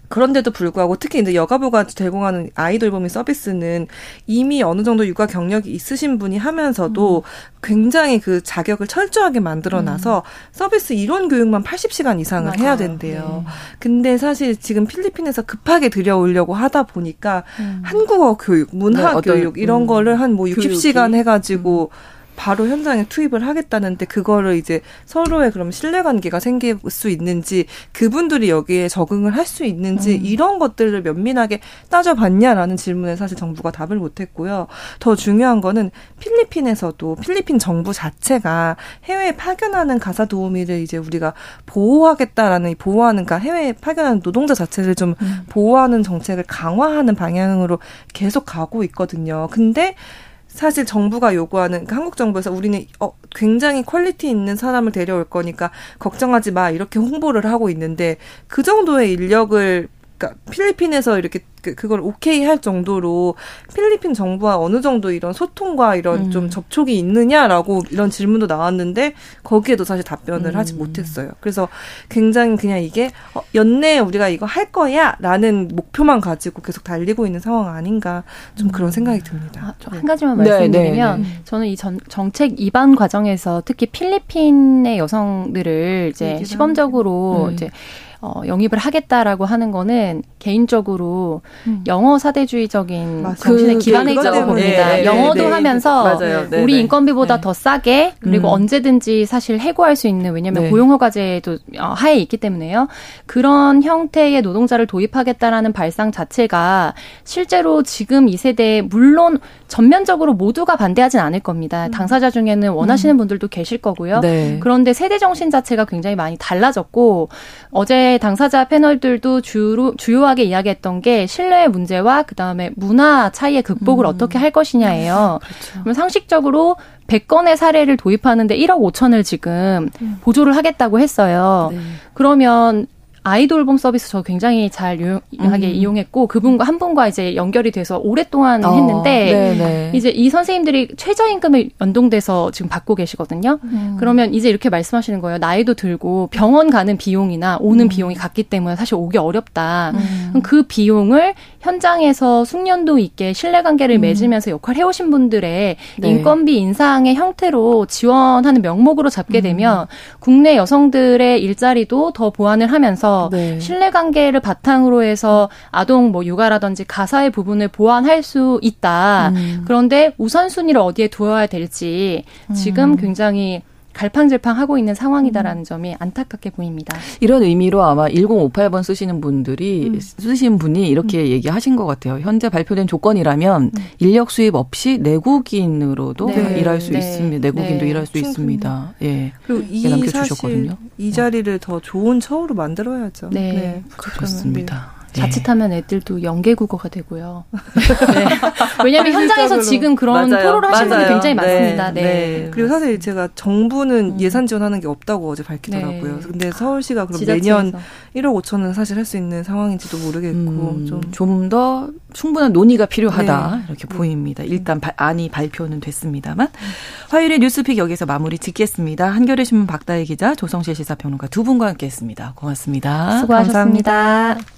그런데도 불구하고 특히 이제 여가부가 제공하는 아이돌봄이 서비스는 이미 어느 정도 육아 경력이 있으신 분이 하면서도 음. 굉장히 그 자격을 철저하게 만들어 놔서 음. 서비스 이론 교육만 80시간 이상을 맞아요. 해야 된대요. 네. 근데 사실 지금 필리핀에서 급하게 들여오려고 하다 보니까 음. 한국어 교육, 문화 네, 교육 이런 음. 거를 한 뭐 60시간 해가지고 음. 바로 현장에 투입을 하겠다는데 그거를 이제 서로의 그럼 신뢰 관계가 생길 수 있는지 그분들이 여기에 적응을 할 수 있는지 음. 이런 것들을 면밀하게 따져봤냐라는 질문에 사실 정부가 답을 못했고요. 더 중요한 거는 필리핀에서도 필리핀 정부 자체가 해외에 파견하는 가사 도우미를 이제 우리가 보호하겠다라는 보호하는 그러니까 해외에 파견하는 노동자 자체를 좀 음. 보호하는 정책을 강화하는 방향으로 계속 가고 있거든요. 근데 사실 정부가 요구하는 그러니까 한국 정부에서 우리는 어 굉장히 quality 있는 사람을 데려올 거니까 걱정하지 마 이렇게 홍보를 하고 있는데 그 정도의 인력을 그러니까 필리핀에서 이렇게 그, 그걸 오케이 할 정도로 필리핀 정부와 어느 정도 이런 소통과 이런 음. 좀 접촉이 있느냐라고 이런 질문도 나왔는데 거기에도 사실 답변을 음. 하지 못했어요. 그래서 굉장히 그냥 이게 어, 연내에 우리가 이거 할 거야라는 목표만 가지고 계속 달리고 있는 상황 아닌가 좀 음. 그런 생각이 듭니다. 아, 한 가지만 네, 말씀드리면 네, 네, 네. 저는 이 전, 정책 입안 과정에서 특히 필리핀의 여성들을 이제 시범적으로 음. 이제 어, 영입을 하겠다라고 하는 거는 개인적으로 음. 영어 사대주의적인 맞아. 그, 기반해 있다고 봅니다. 네, 네, 영어도 네, 하면서 맞아요. 네, 우리 네. 인건비보다 네. 더 싸게 그리고 음. 언제든지 사실 해고할 수 있는 왜냐하면 고용허가제도 어, 하에 있기 때문에요. 그런 형태의 노동자를 도입하겠다라는 발상 자체가 실제로 지금 이 세대에 물론 전면적으로 모두가 반대하진 않을 겁니다. 음. 당사자 중에는 원하시는 음. 분들도 계실 거고요. 그런데 세대 정신 자체가 굉장히 많이 달라졌고 어제 당사자 패널들도 주로, 주요하게 이야기했던 게 신뢰의 문제와 그 다음에 문화 차이의 극복을 음. 어떻게 할 것이냐예요. 그렇죠. 그럼 상식적으로 100건의 사례를 도입하는데 1억 5천을 지금 음. 보조를 하겠다고 했어요. 네. 그러면 아이돌봄 서비스 저 굉장히 잘 유용하게 음. 이용했고 그분과 한 분과 이제 연결이 돼서 오랫동안 어, 했는데 네네. 이제 이 선생님들이 최저임금을 연동돼서 지금 받고 계시거든요. 음. 그러면 이제 이렇게 말씀하시는 거예요. 나이도 들고 병원 가는 비용이나 오는 음. 비용이 같기 때문에 사실 오기 어렵다. 음. 그 비용을 현장에서 숙련도 있게 신뢰관계를 음. 맺으면서 역할을 해오신 분들의 네. 인건비 인상의 형태로 지원하는 명목으로 잡게 음. 되면 국내 여성들의 일자리도 더 보완을 하면서 네. 신뢰관계를 바탕으로 해서 아동 뭐 육아라든지 가사의 부분을 보완할 수 있다. 음. 그런데 우선순위를 어디에 두어야 될지 지금 음. 굉장히 갈팡질팡 하고 있는 상황이다라는 음. 점이 안타깝게 보입니다. 이런 의미로 아마 1058번 쓰시는 분들이 음. 쓰신 분이 이렇게 음. 얘기하신 것 같아요. 현재 발표된 조건이라면 음. 인력 수입 없이 내국인으로도 네. 일할 수 네. 있습니다. 내국인도 네. 일할 수 충분히. 있습니다. 예. 그리고 이 사실 이 자리를 더 좋은 처우로 만들어야죠. 네, 네. 그렇습니다. 네. 자칫하면 애들도 연계국어가 되고요. *laughs* 네. 왜냐하면 현장에서 지금 그런 맞아요. 토론을 하시는 분이 굉장히 네. 많습니다. 네. 네. 그리고 사실 제가 정부는 음. 예산 지원하는 게 없다고 어제 밝히더라고요. 네. 근데 서울시가 그럼 지자체에서. 매년 1억 5천은 사실 할 수 있는 상황인지도 모르겠고 음, 좀더 충분한 논의가 필요하다 이렇게 음. 보입니다. 일단 바, 안이 발표는 됐습니다만 화요일에 뉴스픽 여기서 마무리 짓겠습니다. 한겨레 신문 박다혜 기자, 조성실 시사평론가 두 분과 함께했습니다. 고맙습니다. 수고하셨습니다. 감사합니다.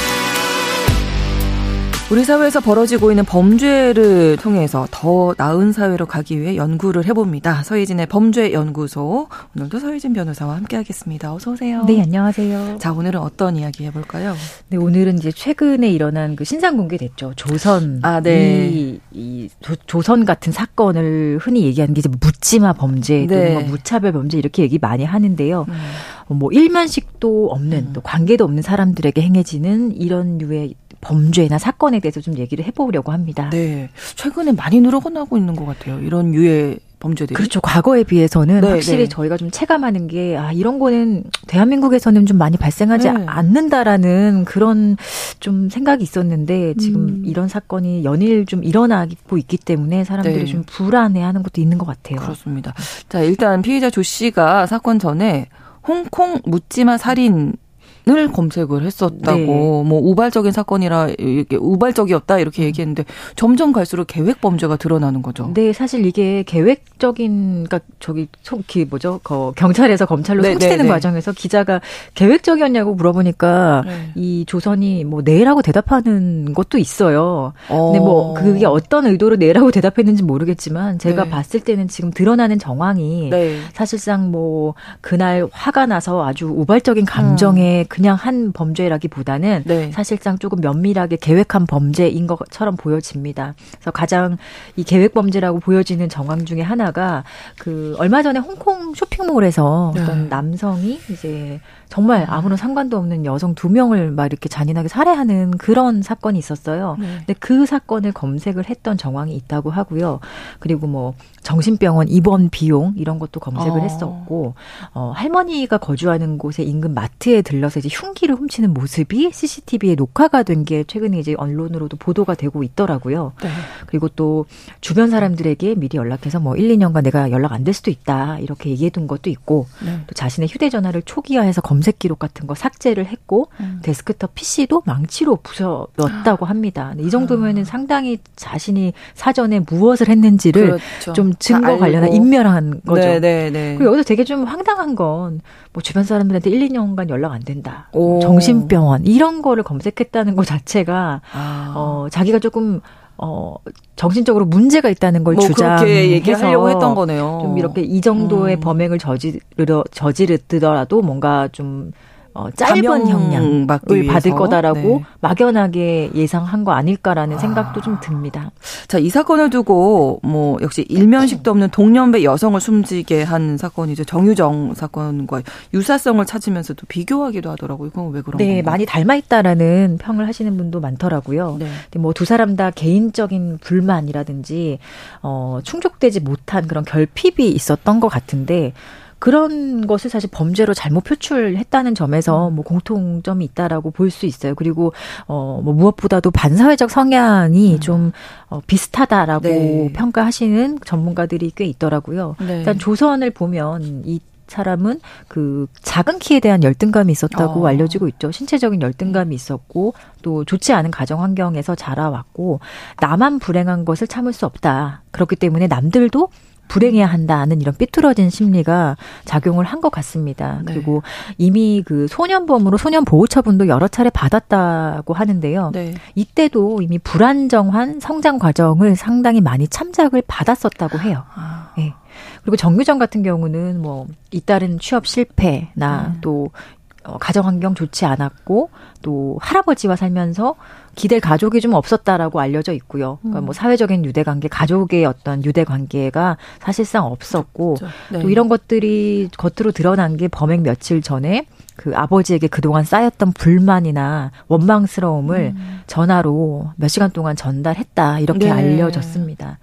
우리 사회에서 벌어지고 있는 범죄를 통해서 더 나은 사회로 가기 위해 연구를 해봅니다. 서희진의 범죄연구소. 오늘도 서희진 변호사와 함께하겠습니다. 어서 오세요. 네, 안녕하세요. 자, 오늘은 어떤 이야기 해볼까요? 네, 오늘은 이제 최근에 일어난 그 신상 공개됐죠. 조선. 아, 네. 이, 이 조, 선 같은 사건을 흔히 얘기하는 게 이제 묻지마 범죄, 네. 또는 뭐 무차별 범죄 이렇게 얘기 많이 하는데요. 음. 뭐 일면식도 없는 음. 또 관계도 없는 사람들에게 행해지는 이런 류의 범죄나 사건에 대해서 좀 얘기를 해보려고 합니다. 네. 최근에 많이 늘어나고 있는 것 같아요. 이런 유해 범죄들이. 그렇죠. 과거에 비해서는 네, 확실히 네. 저희가 좀 체감하는 게, 아, 이런 거는 대한민국에서는 좀 많이 발생하지 네. 않는다라는 그런 좀 생각이 있었는데, 지금 음. 이런 사건이 연일 좀 일어나고 있기 때문에 사람들이 네. 좀 불안해 하는 것도 있는 것 같아요. 그렇습니다. 자, 일단 피해자 조 씨가 사건 전에 홍콩 묻지마 살인 을 검색을 했었다고 네. 뭐 우발적인 사건이라 이게 우발적이었다 이렇게 음. 얘기했는데 점점 갈수록 계획 범죄가 드러나는 거죠. 네, 사실 이게 계획적인 그러니까 저기 속기 뭐죠? 그 경찰에서 검찰로 네, 송치되는 네, 네, 과정에서 기자가 계획적이었냐고 물어보니까 네. 이 조선이 뭐 네라고 대답하는 것도 있어요. 어. 근데 뭐 그게 어떤 의도로 네라고 대답했는지 모르겠지만 제가 네. 봤을 때는 지금 드러나는 정황이 사실상 뭐 그날 화가 나서 아주 우발적인 감정에 음. 그냥 한 범죄라기보다는 네. 사실상 조금 면밀하게 계획한 범죄인 것처럼 보여집니다. 그래서 가장 이 계획 범죄라고 보여지는 정황 중에 하나가 그 얼마 전에 홍콩 쇼핑몰에서 네. 어떤 남성이 이제 정말 아무런 상관도 없는 여성 두 명을 막 이렇게 잔인하게 살해하는 그런 사건이 있었어요. 네. 근데 그 사건을 검색을 했던 정황이 있다고 하고요. 그리고 뭐 정신병원 입원 비용 이런 것도 검색을 어. 했었고 어 할머니가 거주하는 곳에 인근 마트에 들러서 이제 흉기를 훔치는 모습이 CCTV에 녹화가 된 게 최근에 이제 언론으로도 보도가 되고 있더라고요. 네. 그리고 또 주변 사람들에게 미리 연락해서 뭐 1, 2년간 내가 연락 안 될 수도 있다 이렇게 얘기해 둔 것도 있고 네. 또 자신의 휴대전화를 초기화해서 검 검색 기록 같은 거 삭제를 했고 음. 데스크톱 PC도 망치로 부셔놨다고 합니다. 이 정도면은 아. 상당히 자신이 사전에 무엇을 했는지를 그렇죠. 좀 증거 관련한 인멸한 거죠. 네, 네, 네. 그리고 여기서 되게 좀 황당한 건 뭐 주변 사람들한테 1, 2년간 연락 안 된다. 오. 정신병원 이런 거를 검색했다는 것 자체가 아. 어 자기가 조금 어 정신적으로 문제가 있다는 걸 뭐 주장해서 얘기하려고 했던 거네요. 좀 이렇게 이 정도의 음. 범행을 저지르 저지르더라도 뭔가 좀 어, 짧은 형량을 받을 거다라고 네. 막연하게 예상한 거 아닐까라는 아. 생각도 좀 듭니다. 자, 이 사건을 두고 뭐 역시 일면식도 없는 동년배 여성을 숨지게 한 사건이죠. 정유정 사건과 유사성을 찾으면서도 비교하기도 하더라고요. 이건 왜 그런 네, 건가요? 많이 닮아 있다라는 평을 하시는 분도 많더라고요. 네. 뭐두 사람 다 개인적인 불만이라든지 어, 충족되지 못한 그런 결핍이 있었던 것 같은데 그런 것을 사실 범죄로 잘못 표출했다는 점에서 음. 뭐 공통점이 있다라고 볼 수 있어요. 그리고 어 뭐 무엇보다도 반사회적 성향이 음. 좀 어, 비슷하다라고 네. 평가하시는 전문가들이 꽤 있더라고요. 네. 일단 조선을 보면 이 사람은 그 작은 키에 대한 열등감이 있었다고 어. 알려지고 있죠. 신체적인 열등감이 있었고 또 좋지 않은 가정 환경에서 자라왔고 나만 불행한 것을 참을 수 없다. 그렇기 때문에 남들도 불행해야 한다는 이런 삐뚤어진 심리가 작용을 한 것 같습니다. 네. 그리고 이미 그 소년범으로 소년 보호 처분도 여러 차례 받았다고 하는데요. 네. 이때도 이미 불안정한 성장 과정을 상당히 많이 참작을 받았었다고 해요. 아. 네. 그리고 정규정 같은 경우는 뭐 잇따른 취업 실패나 음. 또 어, 가정 환경 좋지 않았고 또 할아버지와 살면서 기댈 가족이 좀 없었다라고 알려져 있고요. 그러니까 음. 뭐 사회적인 유대 관계, 가족의 어떤 유대 관계가 사실상 없었고. 네. 또 이런 것들이 겉으로 드러난 게 범행 며칠 전에 그 아버지에게 그동안 쌓였던 불만이나 원망스러움을 음. 전화로 몇 시간 동안 전달했다 이렇게 네. 알려졌습니다.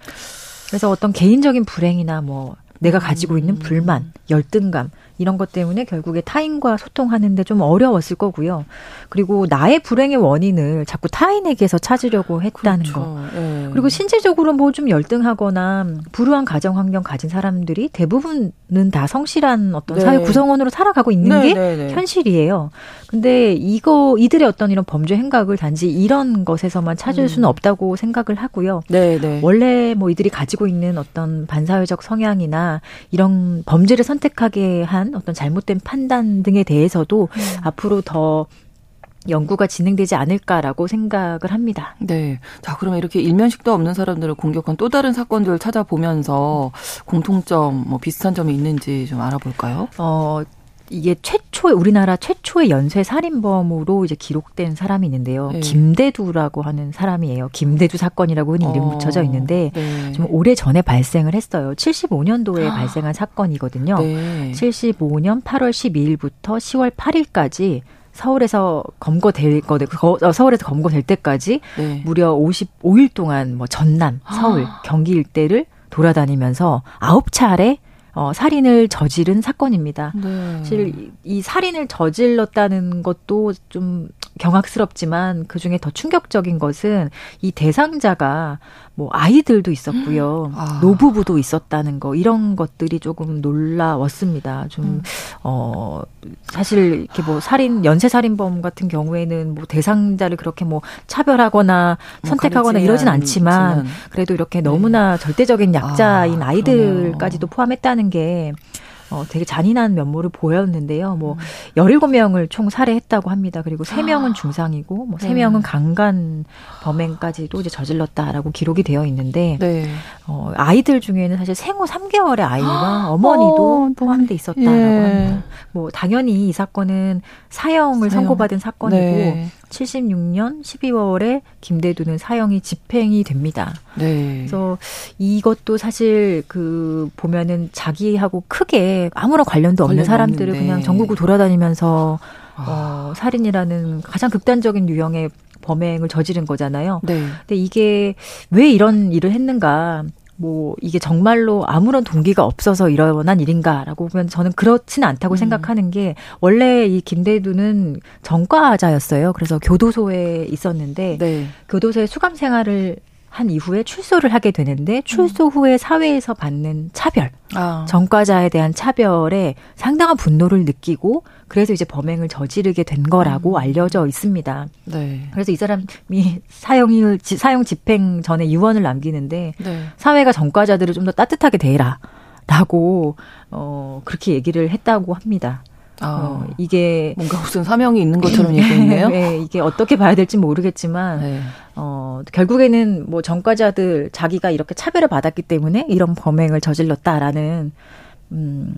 그래서 어떤 개인적인 불행이나 뭐 내가 가지고 있는 음. 불만, 열등감 이런 것 때문에 결국에 타인과 소통하는데 좀 어려웠을 거고요. 그리고 나의 불행의 원인을 자꾸 타인에게서 찾으려고 했다는 그렇죠. 거. 네. 그리고 신체적으로 뭐 좀 열등하거나 불우한 가정 환경 가진 사람들이 대부분은 다 성실한 어떤 네. 사회 구성원으로 살아가고 있는 네, 게 네, 네. 현실이에요. 근데 이거 이들의 어떤 이런 범죄 행각을 단지 이런 것에서만 찾을 음. 수는 없다고 생각을 하고요. 네, 원래 뭐 이들이 가지고 있는 어떤 반사회적 성향이나 이런 범죄를 선택하게 한 어떤 잘못된 판단 등에 대해서도 음. 앞으로 더 연구가 진행되지 않을까라고 생각을 합니다. 네. 자, 그러면 이렇게 일면식도 없는 사람들을 공격한 또 다른 사건들을 찾아보면서 공통점, 뭐 비슷한 점이 있는지 좀 알아볼까요? 어, 이게 최초의 우리나라 최초의 연쇄 살인범으로 이제 기록된 사람이 있는데요. 네. 김대두라고 하는 사람이에요. 김대두 사건이라고 흔히 이름 어, 붙여져 있는데 네. 좀 오래 전에 발생을 했어요. 75년도에 아. 발생한 사건이거든요. 네. 75년 8월 12일부터 10월 8일까지 서울에서 검거될 거, 어, 서울에서 검거될 때까지 네. 무려 55일 동안 뭐 전남, 서울, 아. 경기 일대를 돌아다니면서 아홉 차례 어, 살인을 저지른 사건입니다. 네. 사실 이, 이 살인을 저질렀다는 것도 좀 경악스럽지만 그 중에 더 충격적인 것은 이 대상자가 뭐 아이들도 있었고요. 아. 노부부도 있었다는 거 이런 것들이 조금 놀라웠습니다. 좀 음. 어, 사실 이렇게 뭐 살인 연쇄 살인범 같은 경우에는 뭐 대상자를 그렇게 뭐 차별하거나 뭐 선택하거나 이러진 않지만 그래도 이렇게 너무나 네. 절대적인 약자인 아, 이들까지도 포함했다는 게 어, 되게 잔인한 면모를 보였는데요. 뭐, 음. 17명을 총 살해했다고 합니다. 그리고 3명은 아. 중상이고, 뭐, 3명은 네. 강간 범행까지도 이제 저질렀다라고 기록이 되어 있는데, 네. 어, 아이들 중에는 사실 생후 3개월의 아이와 아. 어머니도 어, 포함돼 있었다라고 예. 합니다. 뭐, 당연히 이 사건은 사형을 사형. 선고받은 사건이고, 네. 76년 12월에 김대두는 사형이 집행이 됩니다. 네. 그래서 이것도 사실 그 보면은 자기하고 크게 아무런 관련도 없는 사람들을 없는데. 그냥 전국을 돌아다니면서 어, 살인이라는 가장 극단적인 유형의 범행을 저지른 거잖아요. 네. 근데 이게 왜 이런 일을 했는가? 뭐 이게 정말로 아무런 동기가 없어서 일어난 일인가라고 보면 저는 그렇지는 않다고 음. 생각하는 게 원래 이 김대두는 전과자였어요. 그래서 교도소에 있었는데 네. 교도소에 수감 생활을 한 이후에 출소를 하게 되는데 출소 음. 후에 사회에서 받는 차별, 아. 전과자에 대한 차별에 상당한 분노를 느끼고 그래서 이제 범행을 저지르게 된 거라고 음. 알려져 있습니다. 네. 그래서 이 사람이 사형을 사형 집행 전에 유언을 남기는데 네. 사회가 전과자들을 좀 더 따뜻하게 대해라 라고 어 그렇게 얘기를 했다고 합니다. 아, 어, 이게 뭔가 무슨 사명이 있는 것처럼 *laughs* 얘기했네요. 네, 이게 어떻게 봐야 될지 모르겠지만 네. 어, 결국에는 뭐 전과자들 자기가 이렇게 차별을 받았기 때문에 이런 범행을 저질렀다라는 음,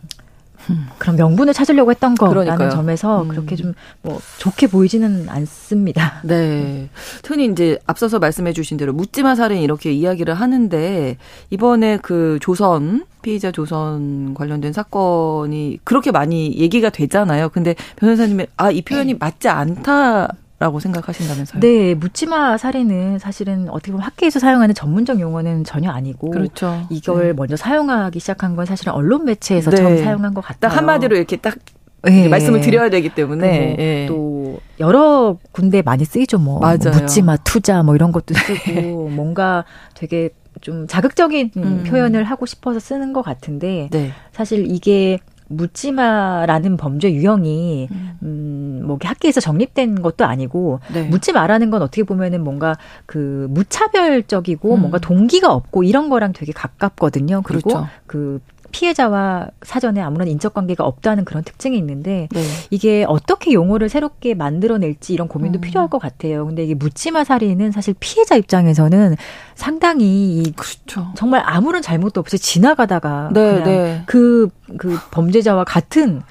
그런 명분을 찾으려고 했던 거라는 점에서 음. 그렇게 좀 뭐 좋게 보이지는 않습니다. *laughs* 네. 흔히 이제 앞서서 말씀해 주신 대로 묻지마 살인 이렇게 이야기를 하는데 이번에 그 조선 피의자 조선 관련된 사건이 그렇게 많이 얘기가 되잖아요. 근데 변호사님이 아, 이 표현이 네. 맞지 않다 라고 생각하신다면서요? 네, 묻지마 살인은 사실은 어떻게 보면 학계에서 사용하는 전문적 용어는 전혀 아니고 그렇죠. 이걸 네. 먼저 사용하기 시작한 건 사실은 언론 매체에서 네. 처음 사용한 것 같아요. 딱 한마디로 이렇게 딱 네. 말씀을 드려야 되기 때문에 네. 또 여러 군데 많이 쓰이죠. 뭐 맞아요. 묻지마 투자 뭐 이런 것도 쓰고 *laughs* 뭔가 되게 좀 자극적인 음. 표현을 하고 싶어서 쓰는 것 같은데 네. 사실 이게 묻지마라는 범죄 유형이 음, 음 뭐 학계에서 정립된 것도 아니고 네. 묻지 마라는 건 어떻게 보면은 뭔가 그 무차별적이고 음. 뭔가 동기가 없고 이런 거랑 되게 가깝거든요. 그리고 그렇죠. 그 피해자와 사전에 아무런 인적 관계가 없다는 그런 특징이 있는데 네. 이게 어떻게 용어를 새롭게 만들어낼지 이런 고민도 음. 필요할 것 같아요. 근데 이게 묻지마 살인은 사실 피해자 입장에서는 상당히 그렇죠. 정말 아무런 잘못도 없이 지나가다가 네, 그냥 네. 그, 그 범죄자와 같은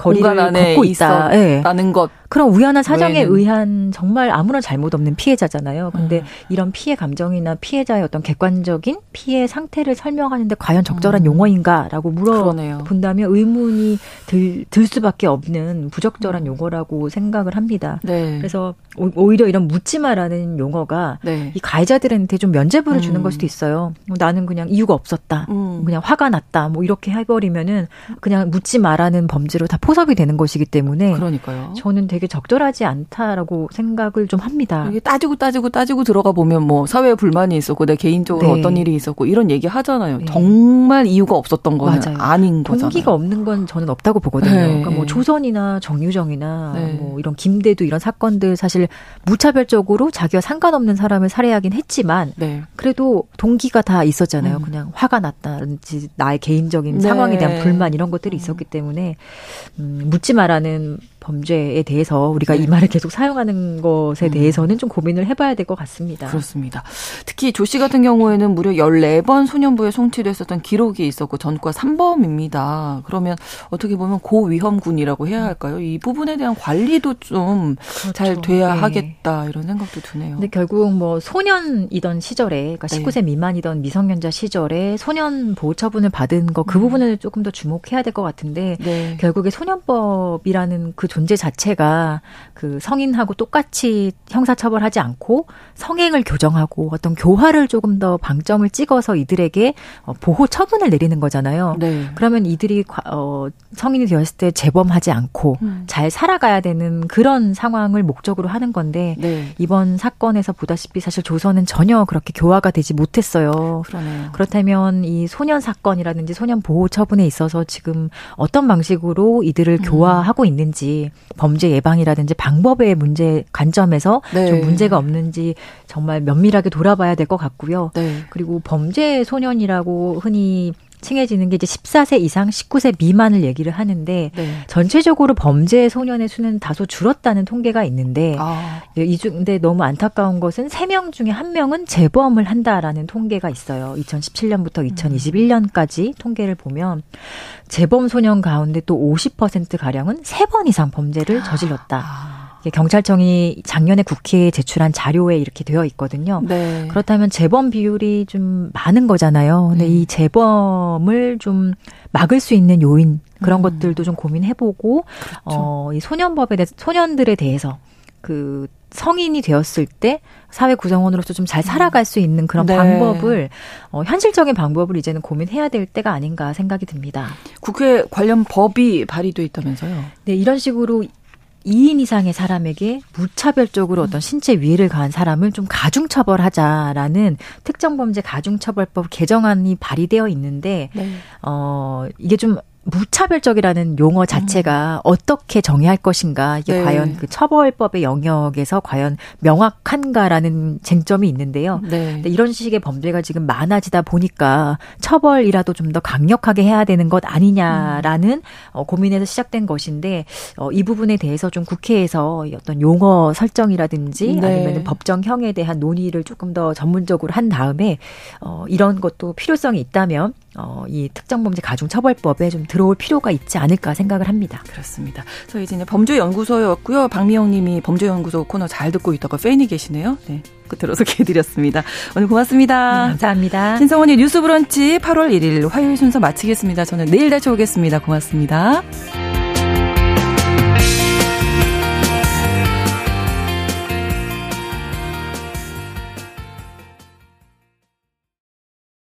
거리를 걷고 있다. 라는 네. 것. 그런 우연한 사정에 외에는. 의한 정말 아무런 잘못 없는 피해자잖아요. 근데 음. 이런 피해 감정이나 피해자의 어떤 객관적인 피해 상태를 설명하는데 과연 적절한 음. 용어인가라고 물어본다면 의문이 들, 들 수밖에 없는 부적절한 음. 용어라고 생각을 합니다. 네. 그래서 오히려 이런 묻지마라는 용어가 네. 이 가해자들한테 좀 면죄부를 주는 음. 걸 수도 있어요. 뭐 나는 그냥 이유가 없었다. 음. 그냥 화가 났다. 뭐 이렇게 해버리면은 그냥 묻지마라는 범죄로 다 포섭이 되는 것이기 때문에 그러니까요. 저는 되게 적절하지 않다라고 생각을 좀 합니다. 이게 따지고 따지고 따지고 들어가 보면 뭐 사회에 불만이 있었고 내 개인적으로 네. 어떤 일이 있었고 이런 얘기 하잖아요. 네. 정말 이유가 없었던 거는 맞아요. 아닌 거잖아요. 동기가 없는 건 저는 없다고 보거든요. 네. 그러니까 뭐 조선이나 정유정이나 네. 뭐 이런 김대도 이런 사건들 사실 무차별적으로 자기와 상관없는 사람을 살해하긴 했지만 네. 그래도 동기가 다 있었잖아요. 음. 그냥 화가 났다든지 나의 개인적인 상황에 대한 불만 이런 것들이 있었기 때문에 음, 묻지 마라는 범죄에 대해서 우리가 네. 이 말을 계속 사용하는 것에 음. 대해서는 좀 고민을 해봐야 될 것 같습니다. 그렇습니다. 특히 조 씨 같은 경우에는 무려 14번 소년부에 송치됐었던 기록이 있었고 전과 3범입니다. 그러면 어떻게 보면 고위험군이라고 해야 할까요? 이 부분에 대한 관리도 좀잘 그렇죠. 돼야 네. 하겠다 이런 생각도 드네요. 근데 결국 뭐 소년이던 시절에 그러니까 19세 미만이던 미성년자 시절에 소년 보호 처분을 받은 거그 음. 부분을 조금 더 주목해야 될 것 같은데 네. 결국에 소년법이라는 그 존재 자체가 그 성인하고 똑같이 형사처벌하지 않고 성행을 교정하고 어떤 교화를 조금 더 방점을 찍어서 이들에게 어, 보호 처분을 내리는 거잖아요. 네. 그러면 이들이 어, 성인이 되었을 때 재범하지 않고 음. 잘 살아가야 되는 그런 상황을 목적으로 하는 건데 네. 이번 사건에서 보다시피 사실 조선은 전혀 그렇게 교화가 되지 못했어요. 그러네요. 그렇다면 이 소년 사건이라든지 소년 보호 처분에 있어서 지금 어떤 방식으로 이들을 음. 교화하고 있는지 범죄 예방 이라든지 방법의 문제 관점에서 네. 좀 문제가 없는지 정말 면밀하게 돌아봐야 될 것 같고요. 네. 그리고 범죄 소년이라고 흔히 칭해지는 게 이제 14세 이상 19세 미만을 얘기를 하는데 네. 전체적으로 범죄 소년의 수는 다소 줄었다는 통계가 있는데 아. 이중데 너무 안타까운 것은 3명 중에 1명은 재범을 한다라는 통계가 있어요. 2017년부터 2021년까지 통계를 보면 재범 소년 가운데 또 50% 가량은 3번 이상 범죄를 저질렀다. 아. 경찰청이 작년에 국회에 제출한 자료에 이렇게 되어 있거든요. 네. 그렇다면 재범 비율이 좀 많은 거잖아요. 근데 네. 이 재범을 좀 막을 수 있는 요인 그런 음. 것들도 좀 고민해보고 그렇죠. 어, 이 소년법에 대해서 소년들에 대해서 그 성인이 되었을 때 사회 구성원으로서 좀 잘 살아갈 수 있는 그런 네. 방법을 어, 현실적인 방법을 이제는 고민해야 될 때가 아닌가 생각이 듭니다. 국회 관련 법이 발의돼 있다면서요? 네, 이런 식으로 2인 이상의 사람에게 무차별적으로 어떤 신체 위해를 가한 사람을 좀 가중처벌하자라는 특정범죄 가중처벌법 개정안이 발의되어 있는데 네. 어 이게 좀 무차별적이라는 용어 자체가 음. 어떻게 정의할 것인가 이게 네. 과연 그 처벌법의 영역에서 과연 명확한가라는 쟁점이 있는데요. 네. 근데 이런 식의 범죄가 지금 많아지다 보니까 처벌이라도 좀 더 강력하게 해야 되는 것 아니냐라는 음. 어, 고민에서 시작된 것인데 어, 이 부분에 대해서 좀 국회에서 어떤 용어 설정이라든지 네. 아니면 법정형에 대한 논의를 조금 더 전문적으로 한 다음에 어, 이런 것도 필요성이 있다면 어, 이 특정범죄 가중처벌법에 좀 들어올 필요가 있지 않을까 생각을 합니다. 그렇습니다. 저희 이제 범죄연구소였고요. 박미영 님이 범죄연구소 코너 잘 듣고 있다가 팬이 계시네요. 네. 끝으로 소개해드렸습니다. *laughs* 오늘 고맙습니다. 네, 감사합니다. 신성원의 뉴스 브런치 8월 1일 화요일 순서 마치겠습니다. 저는 내일 다시 오겠습니다. 고맙습니다.